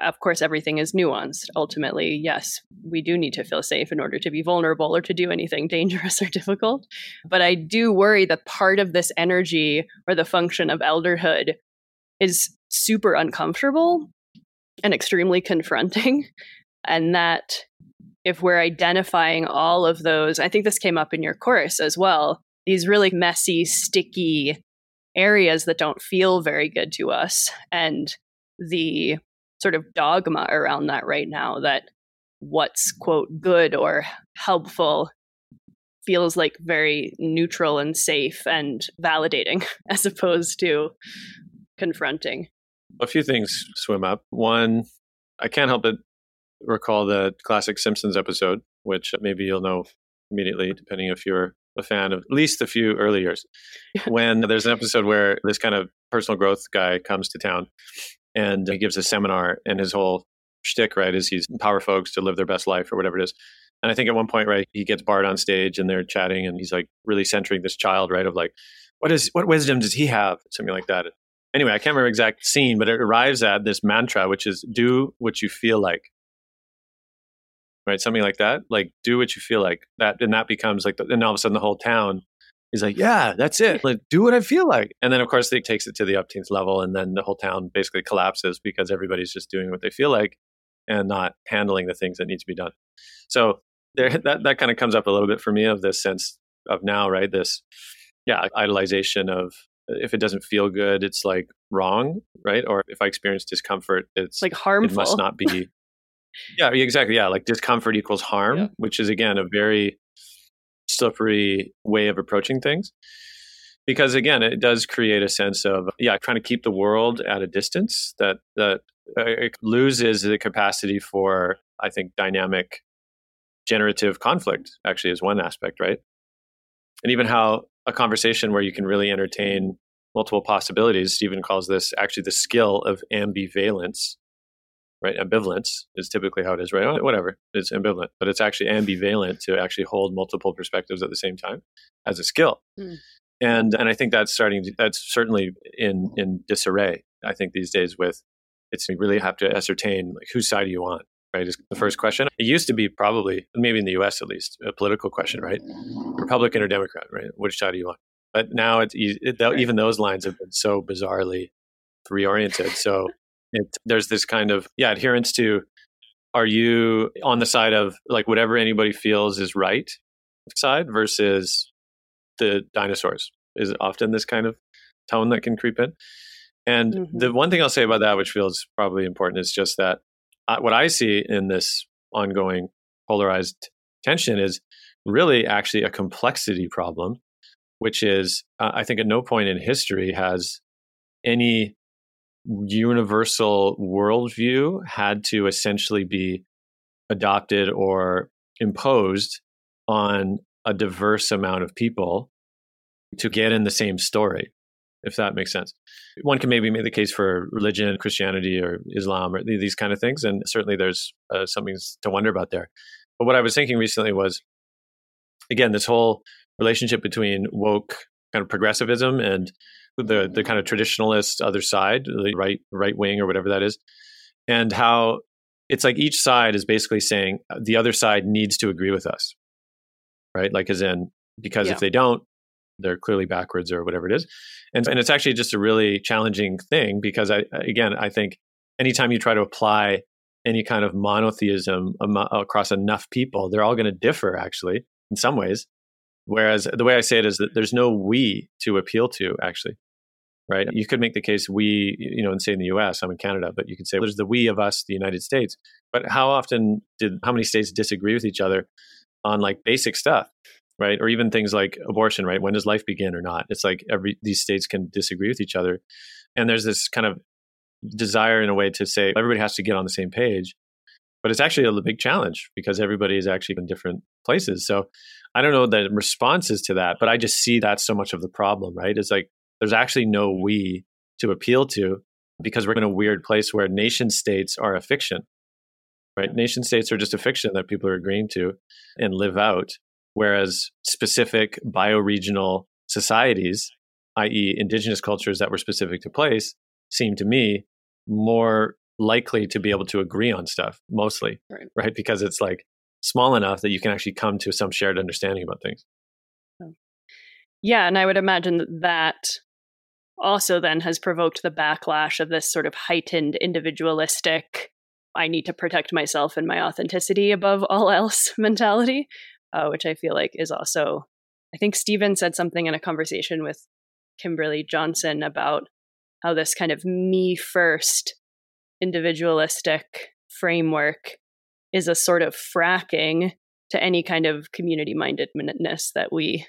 of course everything is nuanced. Ultimately, yes, we do need to feel safe in order to be vulnerable or to do anything (laughs) dangerous or difficult. But I do worry that part of this energy or the function of elderhood is super uncomfortable and extremely confronting (laughs) and that if we're identifying all of those, I think this came up in your course as well, these really messy, sticky areas that don't feel very good to us, and the sort of dogma around that right now that what's, quote, good or helpful feels like very neutral and safe and validating (laughs) as opposed to confronting. A few things swim up. One, I can't help but recall the classic Simpsons episode, which maybe you'll know immediately, depending if you're a fan of at least a few early years. (laughs) when there's an episode where this kind of personal growth guy comes to town and he gives a seminar, and his whole shtick, right, is he's empower folks to live their best life or whatever it is. And I think at one point, right, he gets Bart on stage and they're chatting, and he's like really centering this child, right, of like, what is what wisdom does he have, something like that. Anyway, I can't remember exact scene, but it arrives at this mantra, which is do what you feel like right? Something like that. Like do what you feel like. That and that becomes like, the, and all of a sudden the whole town is like, yeah, that's it. Like do what I feel like. And then of course it takes it to the upteenth level, and then the whole town basically collapses because everybody's just doing what they feel like and not handling the things that need to be done. So there (laughs) that that kind of comes up a little bit for me of this sense of now, right? This yeah, idolization of if it doesn't feel good, it's like wrong, right? Or if I experience discomfort, it's like harmful. It must not be. (laughs) yeah, exactly. Yeah, like discomfort equals harm, yeah. which is again a very slippery way of approaching things. Because again, it does create a sense of yeah, trying to keep the world at a distance that that uh, it loses the capacity for I think dynamic generative conflict actually is one aspect, right? And even how a conversation where you can really entertain multiple possibilities. Stephen calls this actually the skill of ambivalence, right? Ambivalence is typically how it is, right? Oh, whatever, it's ambivalent, but it's actually ambivalent to actually hold multiple perspectives at the same time as a skill. Mm. And and I think that's starting. To, that's certainly in in disarray. I think these days with it's you really have to ascertain like whose side are you on, right? Is the first question. It used to be probably, maybe in the US at least, a political question, right? Republican or Democrat, right? Which side do you want? But now it's it, even those lines have been so bizarrely reoriented. So it, there's this kind of yeah adherence to are you on the side of like whatever anybody feels is right side versus the dinosaurs is often this kind of tone that can creep in. And mm-hmm. the one thing I'll say about that, which feels probably important, is just that what I see in this ongoing polarized tension is really actually a complexity problem, which is, uh, I think, at no point in history has any universal worldview had to essentially be adopted or imposed on a diverse amount of people to get in the same story if that makes sense. One can maybe make the case for religion, Christianity, or Islam, or these kind of things, and certainly there's uh, something to wonder about there. But what I was thinking recently was, again, this whole relationship between woke kind of progressivism and the the kind of traditionalist other side, the right right wing or whatever that is, and how it's like each side is basically saying uh, the other side needs to agree with us, right? Like as in because yeah. if they don't, they're clearly backwards or whatever it is. And, and it's actually just a really challenging thing because I, again, I think anytime you try to apply any kind of monotheism across enough people, they're all going to differ actually in some ways. Whereas the way I say it is that there's no we to appeal to actually, right? You could make the case we, you know, and say in the US, I'm in Canada, but you could say well, there's the we of us, the United States. But how often did, how many states disagree with each other on like basic stuff? right? Or even things like abortion, right? When does life begin or not? It's like every these states can disagree with each other, and there's this kind of desire in a way to say everybody has to get on the same page, but it's actually a big challenge because everybody is actually in different places. So I don't know the responses to that, but I just see that's so much of the problem, right? It's like there's actually no we to appeal to because we're in a weird place where nation states are a fiction right? Nation states are just a fiction that people are agreeing to and live out. Whereas specific bioregional societies, i.e., indigenous cultures that were specific to place, seem to me more likely to be able to agree on stuff mostly, right? right? Because it's like small enough that you can actually come to some shared understanding about things. Oh. Yeah, and I would imagine that that also then has provoked the backlash of this sort of heightened individualistic I need to protect myself and my authenticity above all (laughs) else mentality, uh, which I feel like is also, I think Stephen said something in a conversation with Kimberly Johnson about how this kind of me first individualistic framework is a sort of fracking to any kind of community mindedness that we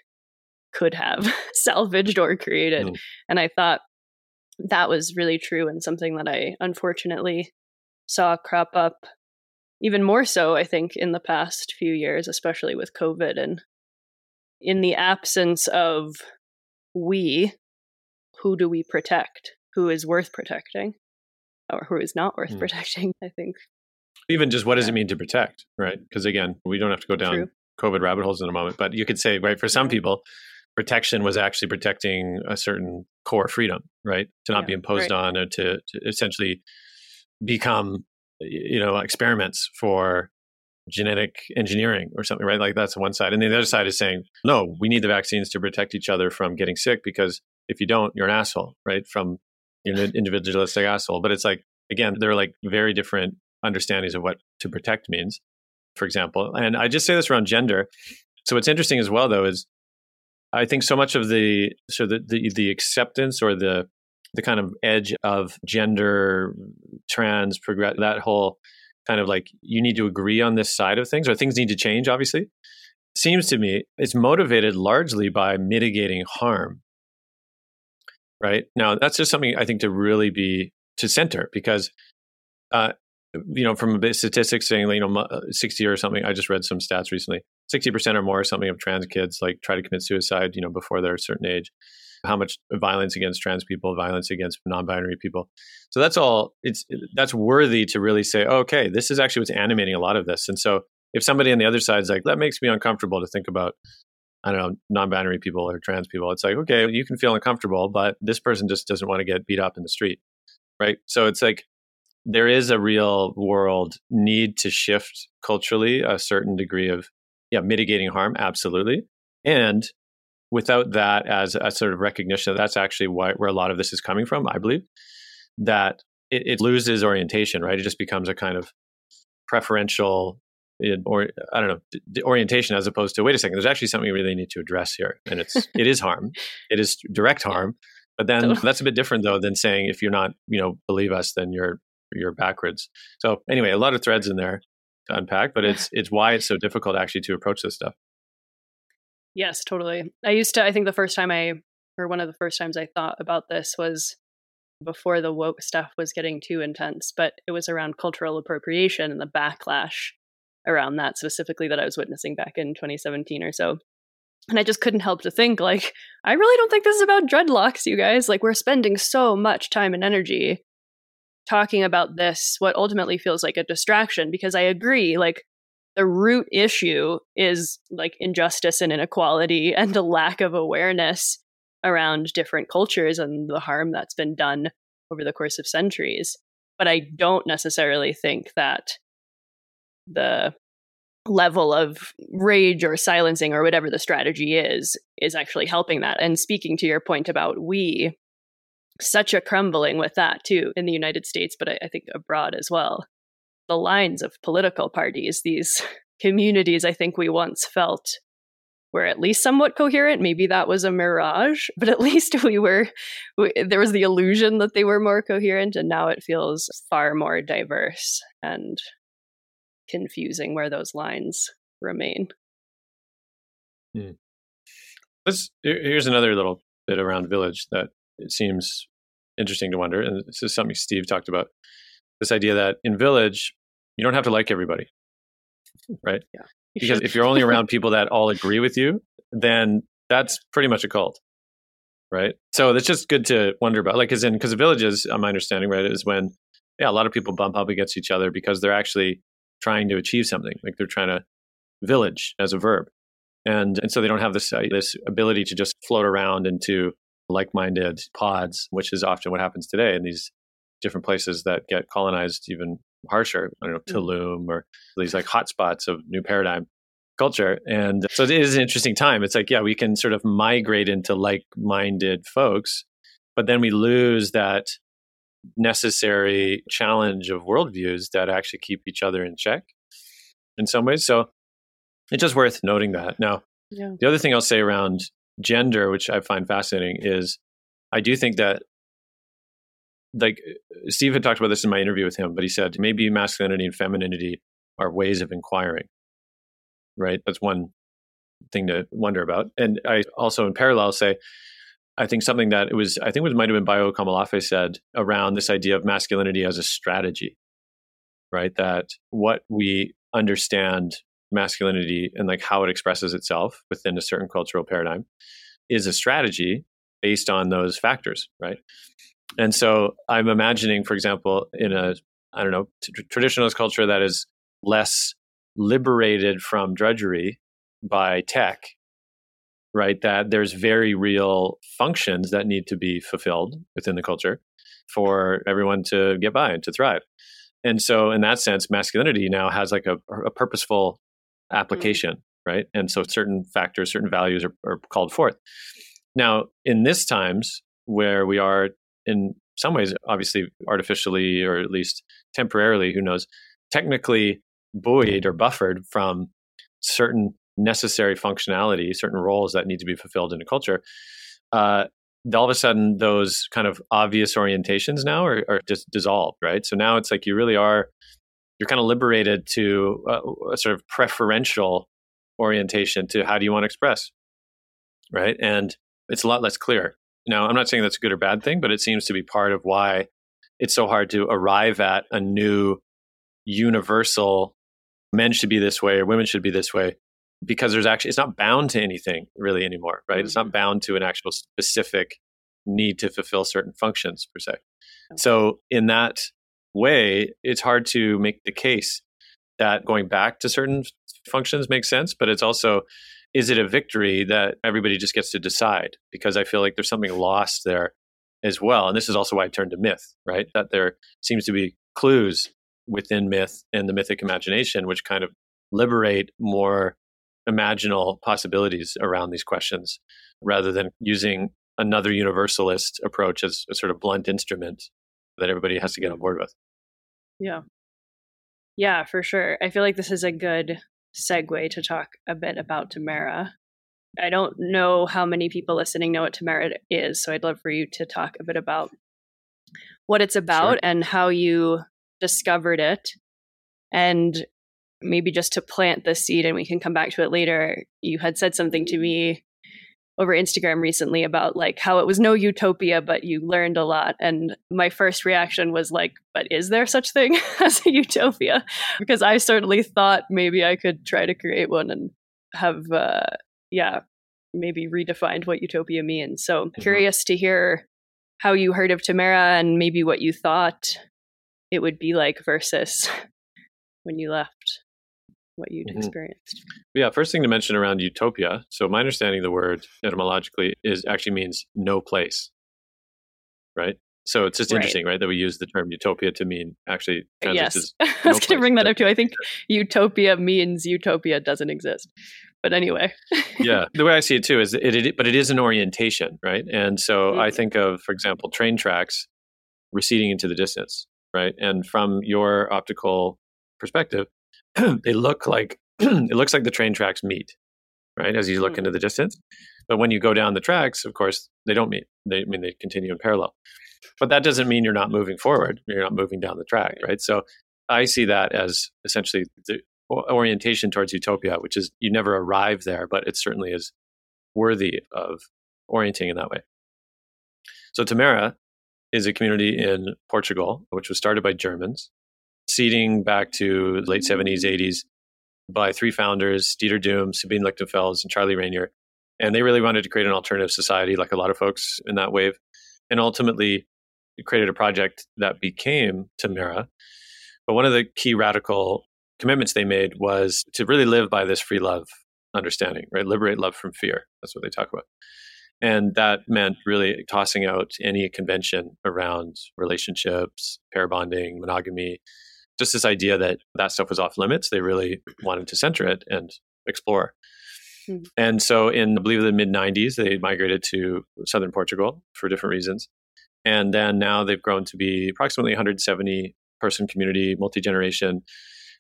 could have (laughs) salvaged or created. Mm. And I thought that was really true and something that I unfortunately saw crop up even more so, I think, in the past few years, especially with COVID. And in the absence of we, who do we protect? Who is worth protecting? Or who is not worth mm. protecting, (laughs) I think. Even just what does it mean to protect, right? Because again, we don't have to go down True. COVID rabbit holes in a moment, but you could say, right, for some people, protection was actually protecting a certain core freedom, right? To not yeah, be imposed right. on or to, to essentially become you know experiments for genetic engineering or something right like that's one side and the other side is saying no we need the vaccines to protect each other from getting sick because if you don't you're an asshole right from you're an individualistic asshole but it's like again they're like very different understandings of what to protect means for example. And I just say this around gender. So what's interesting as well, though, is I think so much of the so the the, the acceptance or the the kind of edge of gender, trans, progress, that whole kind of like you need to agree on this side of things or things need to change, obviously, seems to me it's motivated largely by mitigating harm. Right now, that's just something I think to really be to center because, uh, you know, from a bit statistics saying, you know, uh, 60 or something, I just read some stats recently 60% or more or something of trans kids like try to commit suicide, you know, before they're a certain age how much violence against trans people, violence against non-binary people. So that's all. It's that's worthy to really say, oh, okay, this is actually what's animating a lot of this. And so if somebody on the other side is like, that makes me uncomfortable to think about, I don't know, non-binary people or trans people. It's like, okay, you can feel uncomfortable, but this person just doesn't want to get beat up in the street, right? So it's like there is a real world need to shift culturally a certain degree of yeah mitigating harm absolutely and without that as a sort of recognition that's actually why, where a lot of this is coming from, I believe, that it, it loses orientation, right? It just becomes a kind of preferential eh, or I don't know orientation as opposed to wait a second. There's actually something we really need to address here, and it's (laughs) it is harm, it is direct harm. But then that's a bit different though than saying if you're not you know believe us, then you're you're backwards. So anyway, a lot of threads in there to unpack, but it's it's why it's so difficult actually to approach this stuff. Yes, totally. I used to, I think the first time I, or one of the first times I thought about this was before the woke stuff was getting too intense, but it was around cultural appropriation and the backlash around that specifically that I was witnessing back in 2017 or so. And I just couldn't help to think, like, I really don't think this is about dreadlocks, you guys. Like, we're spending so much time and energy talking about this, what ultimately feels like a distraction, because I agree, like, the root issue is like injustice and inequality (laughs) and a lack of awareness around different cultures and the harm that's been done over the course of centuries. But I don't necessarily think that the level of rage or silencing or whatever the strategy is is actually helping that. And speaking to your point about we, such a crumbling with that too in the United States, but I, I think abroad as well the lines of political parties, these (laughs) communities I think we once felt were at least somewhat coherent. Maybe that was a mirage, (laughs) but at least we were, we, there was the illusion that they were more coherent, and now it feels far more diverse and confusing where those lines remain. Hmm. Let's, here's another little bit around village that it seems interesting to wonder, and this is something Steve talked about. This idea that in village, you don't have to like everybody, right? Yeah. because if you're only around (laughs) people that all agree with you, then that's pretty much a cult, right? So it's just good to wonder about, like, as in, because the villages, my understanding, right, is when, yeah, a lot of people bump up against each other because they're actually trying to achieve something, like they're trying to village as a verb, and and so they don't have this uh, this ability to just float around into like-minded pods, which is often what happens today in these different places that get colonized even harsher. I don't know, mm. Tulum or these like hotspots of new paradigm culture. And so it is an interesting time. It's like, yeah, we can sort of migrate into like minded folks, but then we lose that necessary challenge of worldviews that actually keep each other in check in some ways. So it's just worth noting that. Now, yeah. the other thing I'll say around gender, which I find fascinating, is I do think that like Steve had talked about this in my interview with him, but he said maybe masculinity and femininity are ways of inquiring. Right? That's one thing to wonder about. And I also in parallel say I think something that it was I think it might have been Bayo Akomolafe said around this idea of masculinity as a strategy. Right? That what we understand masculinity and like how it expresses itself within a certain cultural paradigm is a strategy based on those factors, right? And so I'm imagining, for example, in a, I don't know, t- traditionalist culture that is less liberated from drudgery by tech, right? That there's very real functions that need to be fulfilled within the culture for everyone to get by and to thrive. And so, in that sense, masculinity now has like a, a purposeful application, mm-hmm. right? And so, certain factors, certain values are, are called forth. Now, in this times where we are in some ways, obviously artificially or at least temporarily, who knows, technically buoyed or buffered from certain necessary functionality, certain roles that need to be fulfilled in a culture, uh, all of a sudden those kind of obvious orientations now are, are just dissolved, right? So now it's like you really are you're kind of liberated to a, a sort of preferential orientation to how do you want to express, right? And it's a lot less clear. Now, I'm not saying that's a good or bad thing, but it seems to be part of why it's so hard to arrive at a new universal men should be this way or women should be this way because there's actually it's not bound to anything really anymore right mm-hmm. it's not mm-hmm. bound to an actual specific need to fulfill certain functions per se so in that way it's hard to make the case that going back to certain functions makes sense but it's also is it a victory that everybody just gets to decide? Because i feel like there's something lost there as well and this is also why i turned to myth right? That there seems to be clues within myth and the mythic imagination which kind of liberate more imaginal possibilities around these questions rather than using another universalist approach as a sort of blunt instrument that everybody has to get on board with. Yeah. Yeah, for sure. I feel like this is a good segue to talk a bit about Tamera. I don't know how many people listening know what Tamera is, so I'd love for you to talk a bit about what it's about sure. and how you discovered it and maybe just to plant the seed and we can come back to it later you had said something to me over instagram recently about like how it was no utopia but you learned a lot. And my first reaction was like but is there such thing (laughs) as a utopia? Because i certainly thought maybe i could try to create one and have uh yeah maybe redefined what utopia means. So mm-hmm. curious to hear how you heard of tamera and maybe what you thought it would be like versus (laughs) when you left what you'd mm-hmm. experienced. Yeah, first thing to mention around utopia. So my understanding of the word etymologically is actually means no place. Right? So it's just interesting, right, that we use the term utopia to mean actually yes. No (laughs) I was going to bring that up too. I think utopia means utopia doesn't exist. But anyway. yeah, (laughs) the way I see it too is it, it but it is an orientation, right? And so mm-hmm. I think of, for example, train tracks receding into the distance, right? And from your optical perspective, (clears throat) they look like (clears throat) it looks like the train tracks meet, right? As you look mm. into the distance. But when you go down the tracks, of course, they don't meet. They I mean they continue in parallel. But that doesn't mean you're not moving forward. You're not moving down the track, right? So I see that as essentially the orientation towards utopia, which is you never arrive there, but it certainly is worthy of orienting in that way. So Tamera is a community in Portugal, which was started by Germans seeding back to late 70s, 80s by three founders, Dieter Duhm, Sabine Lichtenfels, and Charly Rainer. And they really wanted to create an alternative society, like a lot of folks in that wave. And ultimately created a project that became Tamera. But one of the key radical commitments they made was to really live by this free love understanding, right? Liberate love from fear. That's what they talk about. And that meant really tossing out any convention around relationships, pair bonding, monogamy, just this idea that that stuff was off limits. They really (clears throat) wanted to center it and explore. Mm-hmm. And so, in I believe the mid '90s, they migrated to southern Portugal for different reasons, and then now they've grown to be approximately 170 person community, multi generation,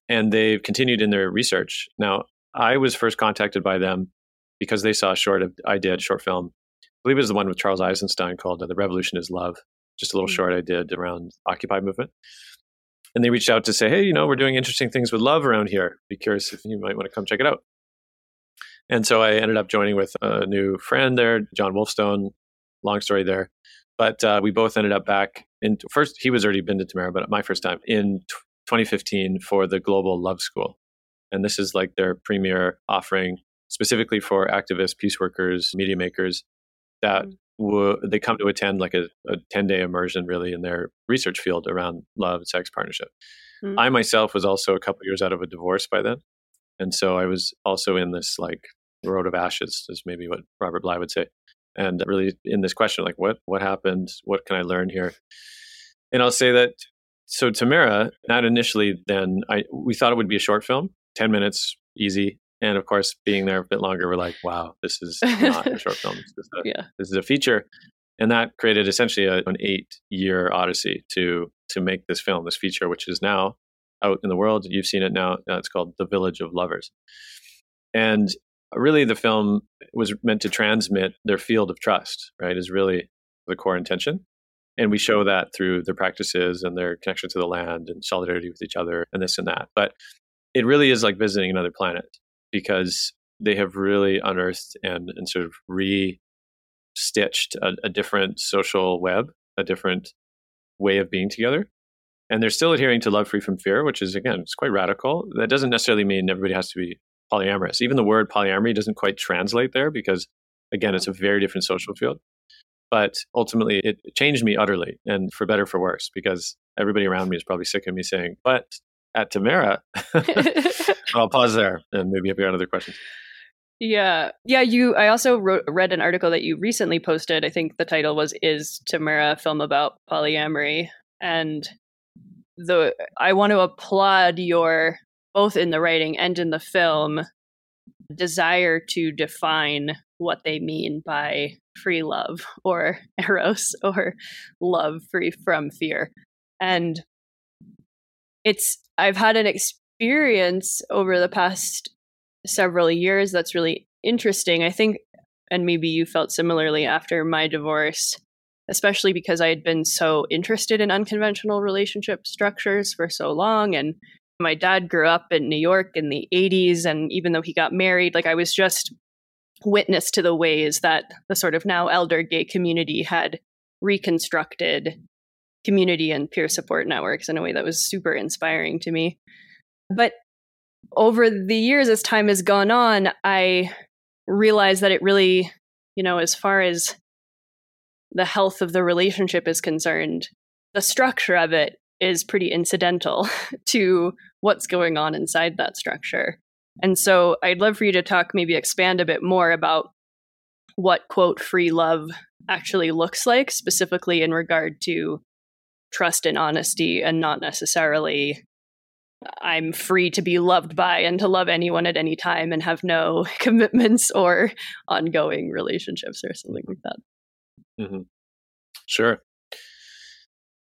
and they've continued in their research. Now, I was first contacted by them because they saw a short I did short film. I believe it was the one with Charles Eisenstein called "The Revolution Is Love." Just a little mm-hmm. short I did around Occupy movement and they reached out to say, hey, you know, we're doing interesting things with love around here. Be curious if you might want to come check it out. And so I ended up joining with a new friend there, John Wolfstone. Long story there. But uh, we both ended up back in first, he was already been to Tamera, but my first time in t- 2015 for the Global Love School. And this is like their premier offering specifically for activists, peace workers, media makers that mm they come to attend like a, a 10 day immersion really in their research field around love and sex partnership. Mm-hmm. I myself was also a couple years out of a divorce by then. And so I was also in this like road of ashes is maybe what Robert Bly would say. And really in this question, like what, what happened? What can I learn here? And I'll say that, so Tamera, not initially then I, we thought it would be a short film, 10 minutes, easy, and of course, being there a bit longer, we're like, wow, this is not a short film. This is (laughs) a, yeah. this is a feature. And that created essentially a, an eight year odyssey to to make this film, this feature, which is now out in the world. You've seen it now. It's called The Village of Lovers. And really, the film was meant to transmit their field of trust, right? Is really the core intention. And we show that through their practices and their connection to the land and solidarity with each other and this and that. But it really is like visiting another planet because they have really unearthed and, and sort of re stitched a, a different social web, a different way of being together. And they're still adhering to love free from fear, which is, again, it's quite radical. That doesn't necessarily mean everybody has to be polyamorous. Even the word polyamory doesn't quite translate there because, again, it's a very different social field. But ultimately, it changed me utterly and for better for worse because everybody around me is probably sick of me saying, but at Tamera, (laughs) I'll pause there and maybe if you have other questions. Yeah. Yeah, you I also wrote read an article that you recently posted. I think the title was Is Tamera a film about polyamory? And the I want to applaud your both in the writing and in the film desire to define what they mean by free love or (laughs) eros or love free from fear. And it's I've had an experience over the past several years that's really interesting. I think, and maybe you felt similarly after my divorce, especially because I had been so interested in unconventional relationship structures for so long. And my dad grew up in New York in the 80s. And even though he got married, like I was just witness to the ways that the sort of now elder gay community had reconstructed community and peer support networks in a way that was super inspiring to me. But over the years, as time has gone on, I realized that it really, you know, as far as the health of the relationship is concerned, the structure of it is pretty incidental (laughs) to what's going on inside that structure. And so I'd love for you to talk, maybe expand a bit more about what, quote, free love actually looks like, specifically in regard to trust and honesty, and not necessarily I'm free to be loved by and to love anyone at any time and have no (laughs) commitments or ongoing relationships or something like that. Mm-hmm. Sure.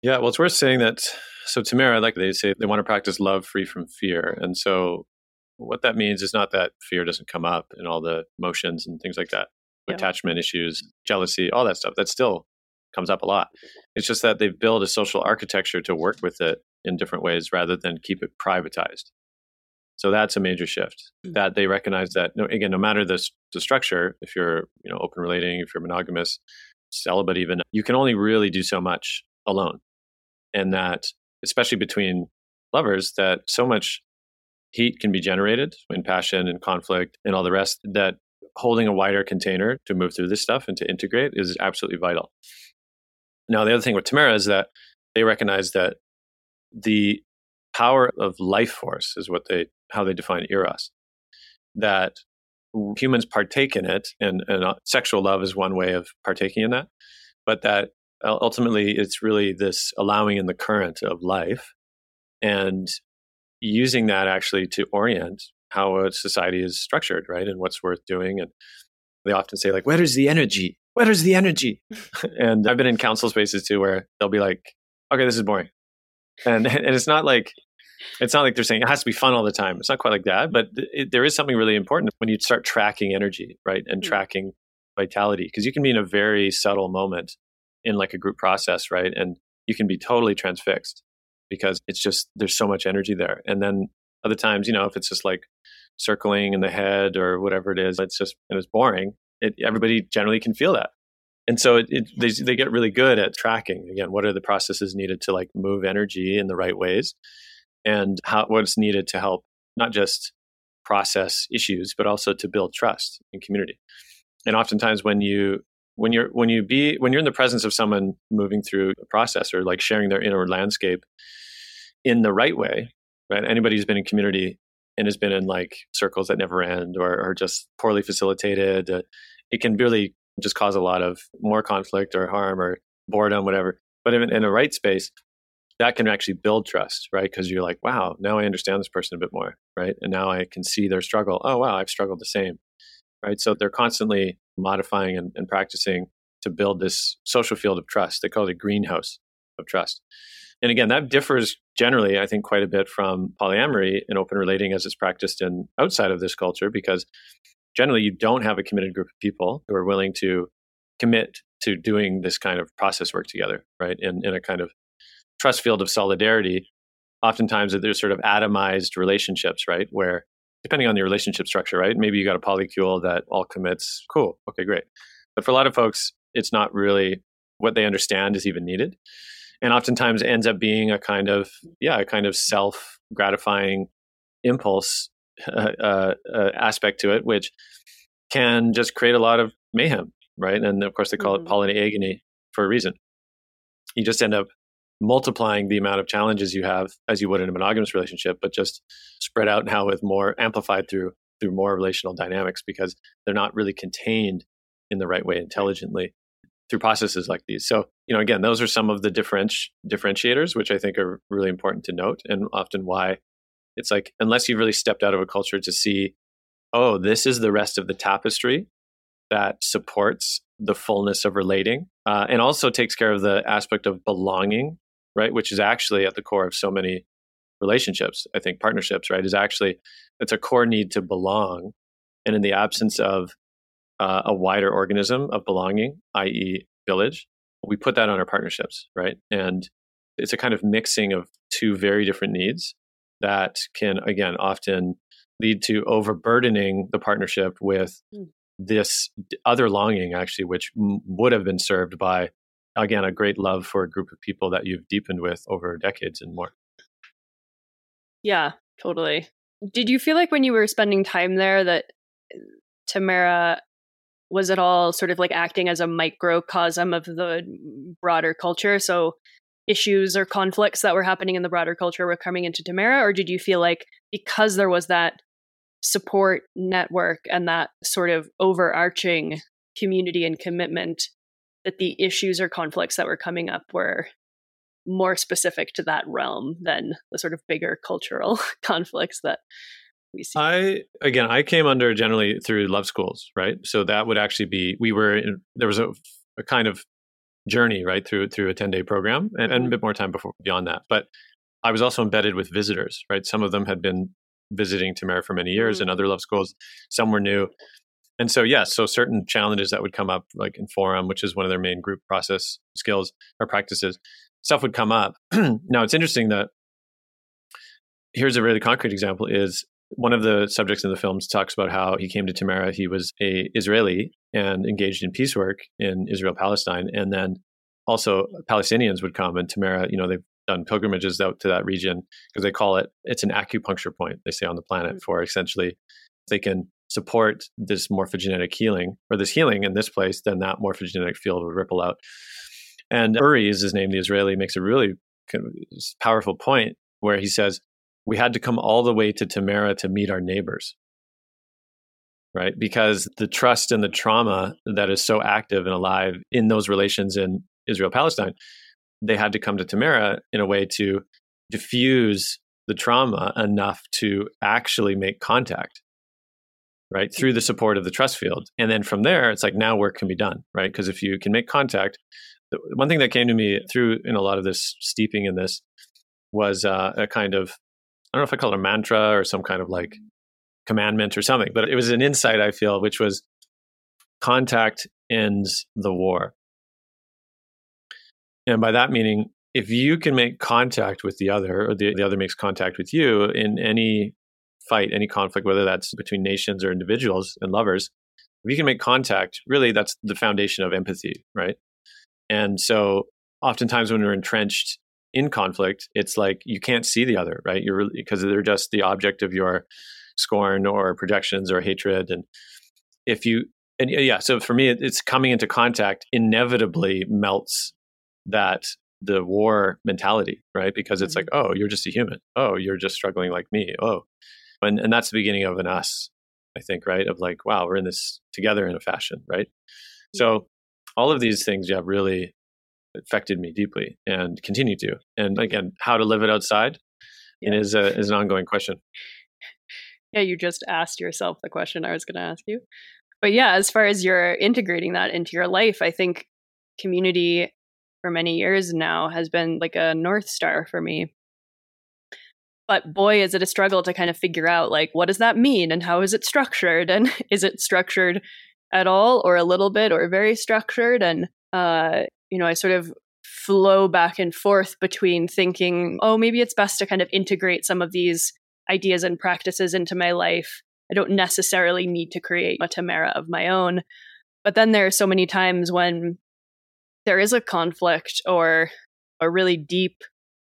Yeah, well, it's worth saying that. So, Tamera, like they say, they want to practice love free from fear. And so, what that means is not that fear doesn't come up in all the emotions and things like that, yeah. attachment issues, jealousy, all that stuff. That's still comes up a lot. It's just that they've built a social architecture to work with it in different ways rather than keep it privatized. So that's a major shift mm-hmm. that they recognize that no, again, no matter the, the structure, if you're you know open relating, if you're monogamous, celibate, even you can only really do so much alone, and that especially between lovers, that so much heat can be generated in passion and conflict and all the rest that holding a wider container to move through this stuff and to integrate is absolutely vital. Now, the other thing with Tamera is that they recognize that the power of life force is what they how they define eros. That humans partake in it, and, and uh, sexual love is one way of partaking in that. But that ultimately, it's really this allowing in the current of life, and using that actually to orient how a society is structured, right, and what's worth doing. And they often say, like, "Where is the energy? Where is the energy?" (laughs) and I've been in council spaces too, where they'll be like, "Okay, this is boring and (laughs) and it's not like it's not like they're saying it has to be fun all the time. It's not quite like that, but it, there is something really important when you start tracking energy, right, and mm-hmm. tracking vitality, because you can be in a very subtle moment in like a group process, right, and you can be totally transfixed because it's just there's so much energy there, and then other times, you know, if it's just like circling in the head or whatever it is, it's just and it's boring. It, everybody generally can feel that. And so it, it, they, they get really good at tracking again what are the processes needed to like move energy in the right ways and how what's needed to help not just process issues but also to build trust in community. And oftentimes when you when you're when you be when you're in the presence of someone moving through a process or like sharing their inner landscape in the right way right anybody who's been in community and has been in like circles that never end or, or just poorly facilitated uh, it can really just cause a lot of more conflict or harm or boredom, whatever. But in, in a right space, that can actually build trust, right? Because you're like, wow, now I understand this person a bit more, right? And now I can see their struggle. Oh, wow, I've struggled the same, right? So they're constantly modifying and, and practicing to build this social field of trust. They call it a greenhouse of trust. And again, that differs generally, I think, quite a bit from polyamory and open relating as it's practiced in outside of this culture, because generally you don't have a committed group of people who are willing to commit to doing this kind of process work together, right? In, in a kind of trust field of solidarity. Oftentimes there's sort of atomized relationships, right? Where depending on your relationship structure, right? Maybe you got a polycule that all commits. Cool. Okay, great. But for a lot of folks, it's not really what they understand is even needed. And oftentimes ends up being a kind of, yeah, a kind of self gratifying impulse (laughs) uh, uh, uh, aspect to it, which can just create a lot of mayhem, right? And of course, they call mm-hmm. it polyagony for a reason. You just end up multiplying the amount of challenges you have as you would in a monogamous relationship, but just spread out now with more amplified through through more relational dynamics because they're not really contained in the right way intelligently through processes like these. So, you know, again, those are some of the differenti- differentiators, which I think are really important to note, and often why it's like unless you've really stepped out of a culture to see, oh, this is the rest of the tapestry that supports the fullness of relating, uh, and also takes care of the aspect of belonging right? Which is actually at the core of so many relationships. I think partnerships, right, is actually it's a core need to belong, and in the absence of uh, a wider organism of belonging, i.e., village, we put that on our partnerships, right? And it's a kind of mixing of two very different needs that can, again, often lead to overburdening the partnership with mm. this other longing, actually, which m- would have been served by again a great love for a group of people that you've deepened with over decades and more yeah totally did you feel like when you were spending time there that tamera was it all sort of like acting as a microcosm of the broader culture so issues or conflicts that were happening in the broader culture were coming into tamera or did you feel like because there was that support network and that sort of overarching community and commitment that the issues or conflicts that were coming up were more specific to that realm than the sort of bigger cultural (laughs) conflicts that. I again, I came under generally through love schools, right? So that would actually be we were in, there was a, a kind of journey right through through a 10 day program and, and, a mm-hmm. bit more time before beyond that but i was also embedded with visitors right some of them had been visiting tamera for many years mm-hmm. in other love schools some were new and so, yes, so certain challenges that would come up, like in Forum, which is one of their main group process skills or practices, stuff would come up. (clears throat) now, it's interesting that here's a really concrete example is one of the subjects in the films talks about how he came to Tamera. He was a Israeli and engaged in peace work in Israel Palestine, and then also Palestinians would come and Tamera. You know, they've done pilgrimages out to that region because they call it it's an acupuncture point. They say on the planet mm. for essentially they can support this morphogenetic healing or this healing in this place, then that morphogenetic field will ripple out. And Uri is his name, the Israeli, makes a really powerful point where he says, We had to come all the way to Tamera to meet our neighbors. Right? Because the trust and the trauma that is so active and alive in those relations in Israel Palestine, they had to come to Tamera in a way to diffuse the trauma enough to actually make contact. Right? Through the support of the trust field. And then from there it's like now work can be done. Right? Because if you can make contact the, one thing that came to me through in a lot of this steeping in this was uh, a kind of i don't know if i call it a mantra or some kind of like commandment or something but it was an insight i feel which was contact ends the war and by that meaning if you can make contact with the other or the, the other makes contact with you in any fight, any conflict, whether that's between nations or individuals and lovers, if you can make contact, really that's the foundation of empathy, right? And so oftentimes when we're entrenched in conflict, it's like you can't see the other, right? You're really, because they're just the object of your scorn or projections or hatred. And if you, and yeah, so for me, it's coming into contact inevitably melts that the war mentality, right? Because it's mm-hmm. like, oh, you're just a human. Oh, you're just struggling like me. Oh, and and that's the beginning of an us i think right of like wow we're in this together in a fashion right so all of these things yeah really affected me deeply and continue to. And again how to live it outside yeah. is a is an ongoing question. (laughs) Yeah you just asked yourself the question i was going to ask you. But yeah as far as you're integrating that into your life i think community for many years now has been like a north star for me. But boy is it a struggle to kind of figure out like what does that mean and how is it structured? And (laughs) is it structured at all or a little bit or very structured? And uh you know i sort of flow back and forth between thinking oh maybe it's best to kind of integrate some of these ideas and practices into my life. I don't necessarily need to create a tamera of my own. But then there are so many times when there is a conflict or a really deep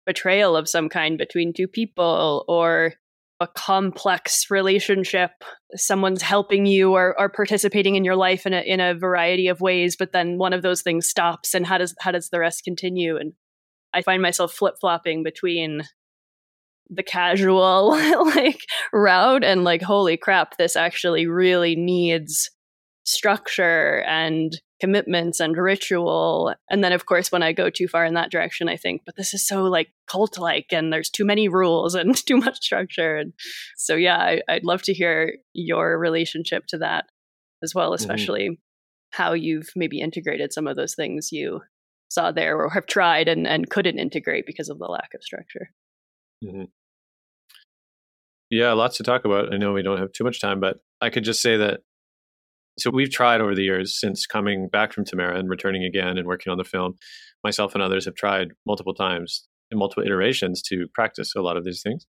betrayal of some kind between two people or a complex relationship. Someone's helping you or, or participating in your life in a, in a variety of ways but then one of those things stops and how does how does the rest continue? And i find myself flip-flopping between the casual (laughs) like route and like holy crap this actually really needs structure and commitments and ritual. And then, of course, when I go too far in that direction, I think, but this is so like cult like and there's too many rules and (laughs) too much structure. And so, yeah, I, would love to hear your relationship to that as well, mm-hmm. especially mm-hmm. how you've maybe integrated some of those things you saw there or have tried and, and couldn't integrate because of the lack of structure. Mm-hmm. Yeah, lots to talk about. I know we don't have too much time, but I could just say that so we've tried over the years since coming back from Tamera and returning again and working on the film. Myself and others have tried multiple times in multiple iterations to practice a lot of these things.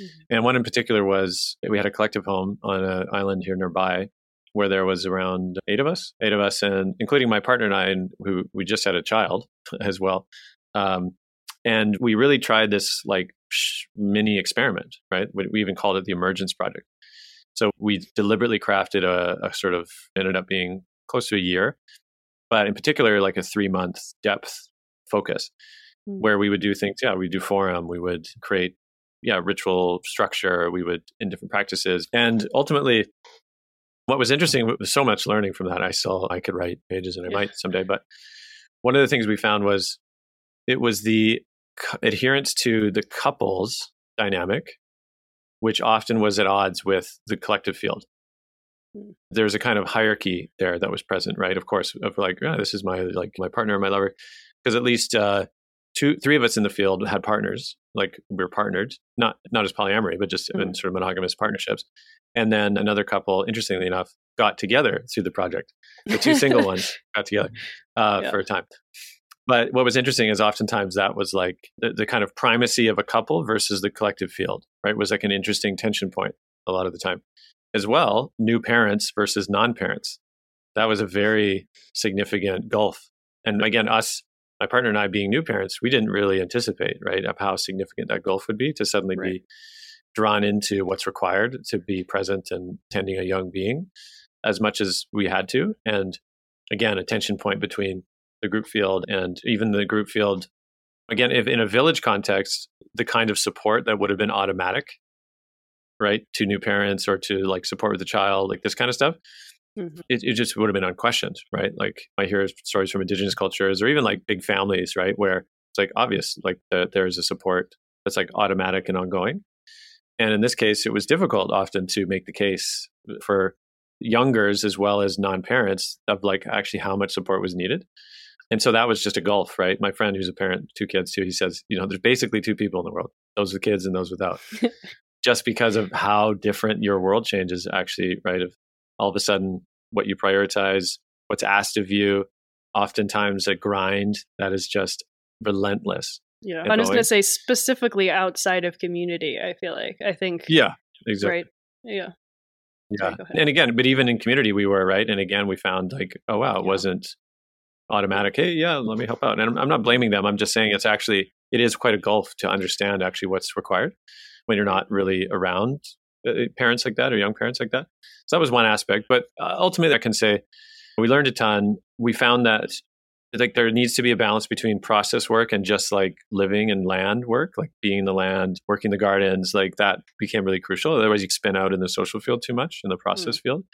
Mm-hmm. And one in particular was we had a collective home on an island here nearby where there was around eight of us, eight of us, and including my partner and I, and who we just had a child (laughs) as well. Um, and we really tried this like mini experiment, right? We even called it the Emergence Project. So we deliberately crafted a, a sort of ended up being close to a year, but in particular, like a three month depth focus mm-hmm. where we would do things. Yeah, we do forum, we would create, yeah, ritual structure, we would in different practices. And ultimately, what was interesting was so much learning from that. I still, I could write pages and I might someday, but one of the things we found was it was the adherence to the couples dynamic which often was at odds with the collective field. Hmm. There's a kind of hierarchy there that was present, right? Of course, of like, yeah, this is my like my partner, my lover, because at least uh, two, three of us in the field had partners, like we were partnered, not not as polyamory, but just mm-hmm. in sort of monogamous partnerships. And then another couple, interestingly enough, got together through the project. The two single (laughs) ones got together uh, yeah. for a time. But what was interesting is oftentimes that was like the, the, kind of primacy of a couple versus the collective field, right? Was like an interesting tension point a lot of the time. As well, new parents versus non parents. That was a very significant gulf. And again, us, my partner and I being new parents, we didn't really anticipate, right, of how significant that gulf would be to suddenly right. be drawn into what's required to be present and tending a young being as much as we had to. And again, a tension point between the group field and even the group field again if in a village context the kind of support that would have been automatic right to new parents or to like support with the child like this kind of stuff mm-hmm. it, it just would have been unquestioned right? Like i hear stories from indigenous cultures or even like big families right where it's like obvious like the, there's a support that's like automatic and ongoing. And in this case it was difficult often to make the case for youngers as well as non-parents of like actually how much support was needed and so that was just a gulf, right? My friend who's a parent, two kids too, he says, you know, there's basically two people in the world those with kids and those without. (laughs) just because of how different your world changes, actually, right? Of all of a sudden, what you prioritize, what's asked of you, oftentimes a grind that is just relentless. Yeah. I was going to say specifically outside of community, I feel like. I think. Yeah, exactly. Right. Yeah. Yeah. and again, but even in community, we were, right? And again, we found like, oh, wow, it yeah. wasn't automatic hey yeah let me help out. And I'm, I'm, not blaming them. I'm just saying it's actually it is quite a gulf to understand actually what's required when you're not really around uh, parents like that or young parents like that. So that was one aspect. But uh, ultimately i can say we learned a ton. We found that like there needs to be a balance between process work and just like living and land work like being in the land working the gardens like that became really crucial. Otherwise you spin out in the social field too much in the process mm. field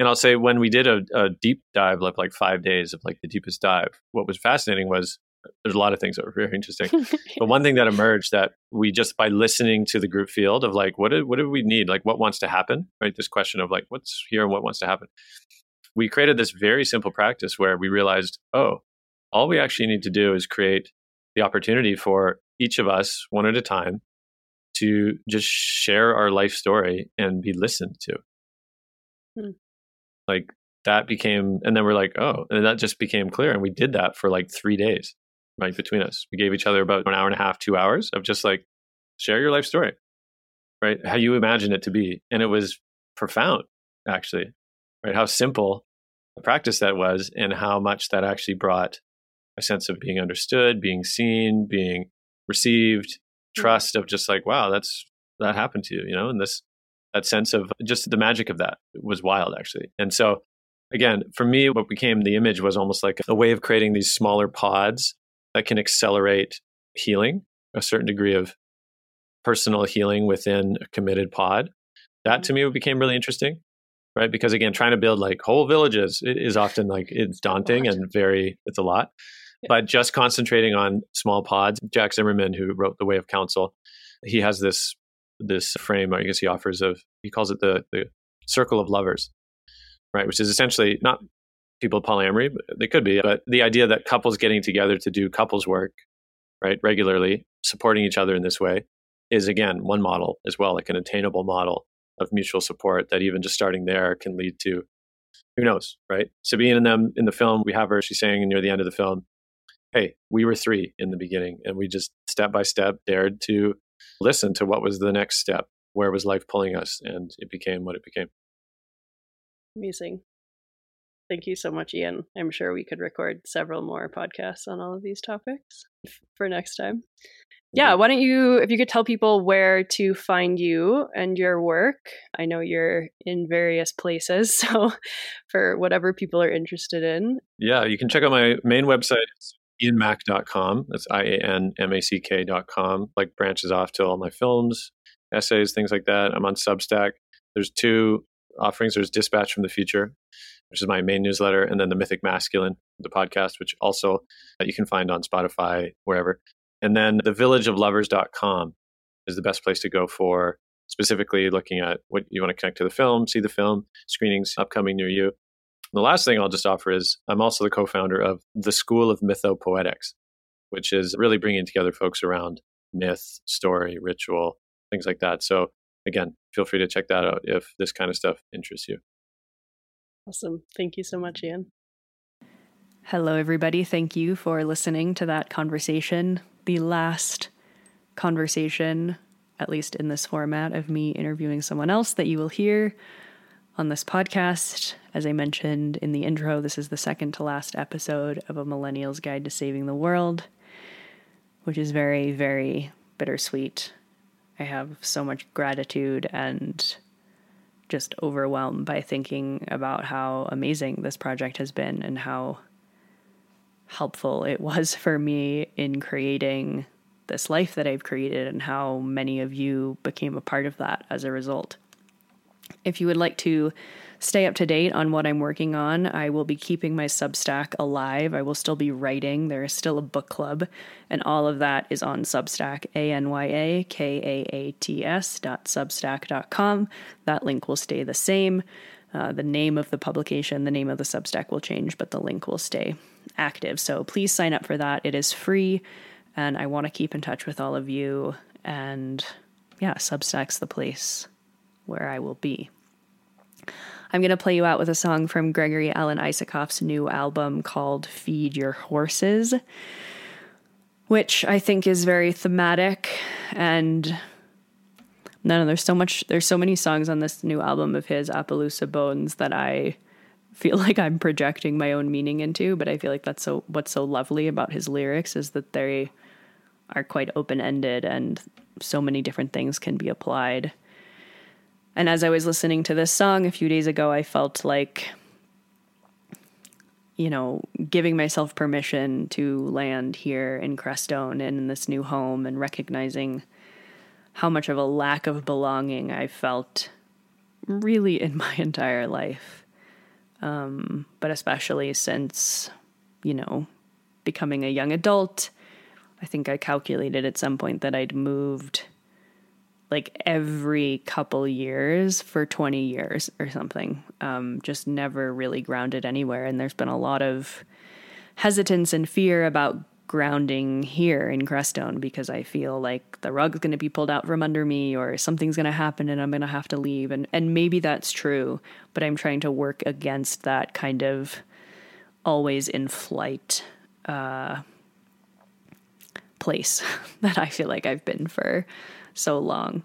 and I'll say when we did a, a deep dive, like like five days of like the deepest dive, what was fascinating was there's a lot of things that were very interesting. (laughs) but one thing that emerged that we just by listening to the group field of like what do, what do we need, like what wants to happen, right? This question of like what's here and what wants to happen. We created this very simple practice where we realized, oh, all we actually need to do is create the opportunity for each of us, one at a time, to just share our life story and be listened to. Hmm. Like that became, and then we're like, oh, and that just became clear. And we did that for like three days, right, between us. We gave each other about an hour and a half, two hours of just like, share your life story, right? How you imagine it to be. And it was profound, actually, right? How simple a practice that was and how much that actually brought a sense of being understood, being seen, being received, mm-hmm. trust of just like, wow, that's that happened to you, you know, and this that sense of just the magic of that was wild actually. And so again, for me, what became the image was almost like a way of creating these smaller pods that can accelerate healing, a certain degree of personal healing within a committed pod. That to me became really interesting, right? Because again, trying to build like whole villages is often like it's daunting and very, it's a lot. But just concentrating on small pods, Jack Zimmerman, who wrote The Way of Counsel, he has this this frame, I guess he offers of he calls it the the circle of lovers, right? Which is essentially not people polyamory, but they could be, but the idea that couples getting together to do couples work, right, regularly, supporting each other in this way, is again one model as well, like an attainable model of mutual support that even just starting there can lead to who knows, right? Sabine and them in the film, we have her, she's saying near the end of the film, Hey, we were three in the beginning and we just step by step dared to listen to what was the next step. Where was life pulling us? And it became what it became. Amazing. Thank you so much, Ian. I'm sure we could record several more podcasts on all of these topics for next time. Mm-hmm. Yeah, why don't you, if you could tell people where to find you and your work? I know you're in various places, (laughs) so for whatever people are interested in. Yeah, you can check out my main website, ianmack.com. That's I A N M A C K.com. Like branches off to all my films, essays, things like that. I'm on Substack. There's two offerings there's Dispatch from the Future, which is my main newsletter, and then the Mythic Masculine, the podcast, which also uh, you can find on Spotify, wherever. And then the villageoflovers.com is the best place to go for specifically looking at what you want to connect to the film, see the film, screenings upcoming near you. And the last thing I'll just offer is I'm also the co founder of the School of Mythopoetics, which is really bringing together folks around myth, story, ritual, things like that. So, again, feel free to check that out if this kind of stuff interests you. Awesome. Thank you so much, Ian. Hello, everybody. Thank you for listening to that conversation the last conversation, at least in this format, of me interviewing someone else that you will hear on this podcast. As I mentioned in the intro, this is the second to last episode of A Millennial's Guide to Saving the World, which is very, very bittersweet. I have so much gratitude and just overwhelmed by thinking about how amazing this project has been and how helpful it (laughs) was for me in creating this life that I've created and how many of you became a part of that as a result. If you would like to stay up to date on what I'm working on, I will be keeping my Substack alive. I will still be writing. There is still a book club, and all of that is on Substack, A N Y A K A A T S dot substack dot com. That link will stay the same. Uh, the name of the publication, the name of the Substack will change, but the link will stay active. So please sign up for that. It is free, and I want to keep in touch with all of you. And yeah, Substack's the place where I will be. I'm going to play you out with a song from Gregory Alan Isakov's new album called Feed Your Horses, which I think is very thematic and no, no, there's so much there's so many songs on this new album of his Appaloosa Bones that I feel (laughs) like I'm projecting my own meaning into, but I feel like that's so what's so lovely about his lyrics is that they are quite open-ended and so many different things can be applied. And as I was listening to this song a few days ago, I felt like you know, giving myself permission to land here in Crestone and in this new home and recognizing how much of a lack of belonging I felt really in (laughs) my entire life. Um, but especially since, you know, becoming a young adult, I think I calculated at some point that I'd moved like every couple years for 20 years or something. Um, just never really grounded anywhere. And there's been a lot of hesitance and fear about grounding here in Crestone because I feel like the rug's going to be pulled out from under me or something's going to happen and I'm going to have to leave and and maybe that's true but I'm trying to work against that kind of always in flight uh, place (laughs) that I feel like I've been for so long.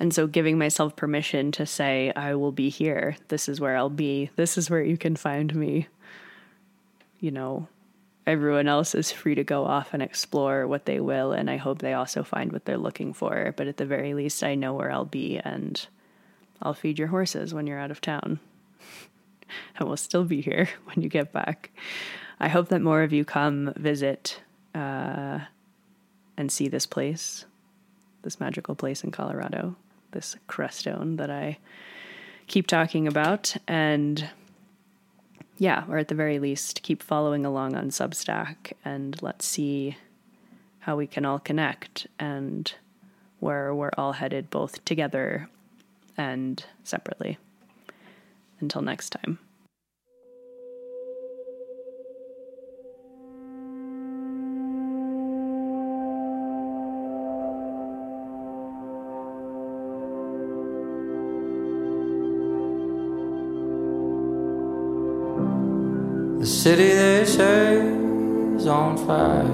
And so giving myself permission to say, I will be here. This is where I'll be. This is where you can find me. You know, everyone else is free to go off and explore what they will. And I hope they also find what they're looking for. But at the very least, I know where I'll be and I'll feed your horses when you're out of town. (laughs) and we'll still be here (laughs) when you get back. I hope that more of you come visit uh, and see this place, this magical place in Colorado, this Crestone that I keep talking about. And yeah, or at the very least, keep following along on Substack and let's see how we can all connect and where we're all headed both together and separately. Until next time. City they say is on fire.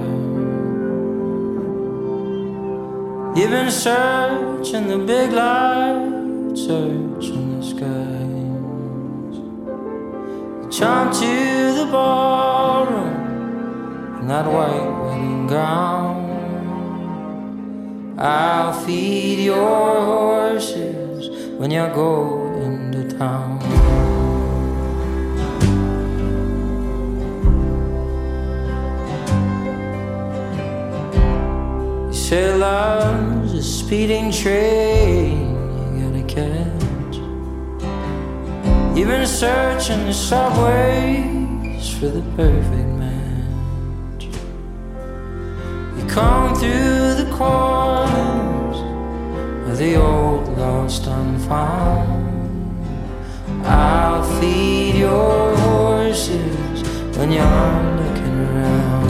You've been searching the big light, searching the skies. You jump to the ballroom in that white wedding gown. I'll feed your horses when you go into town. Speeding train you gotta catch. You've been searching the subways for the perfect match. You come through the corners of the old lost and found. I'll feed your horses when you're looking around.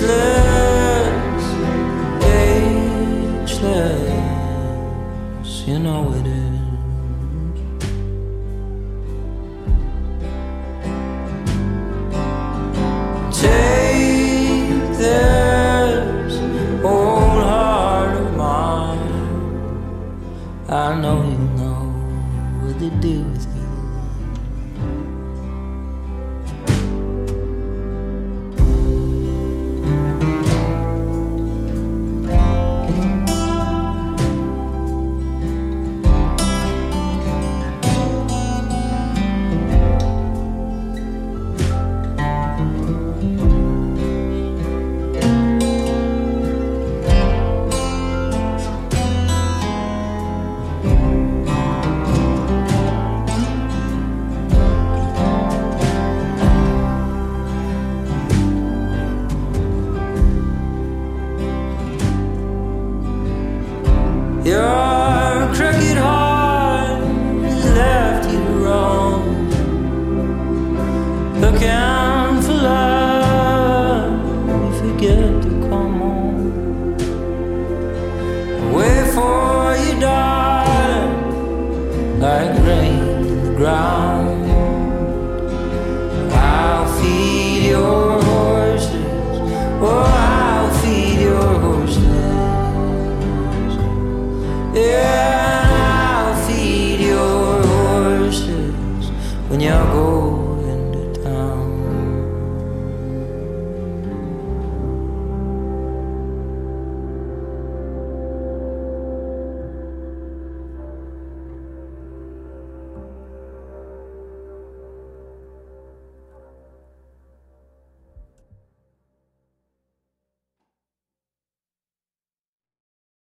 Ageless,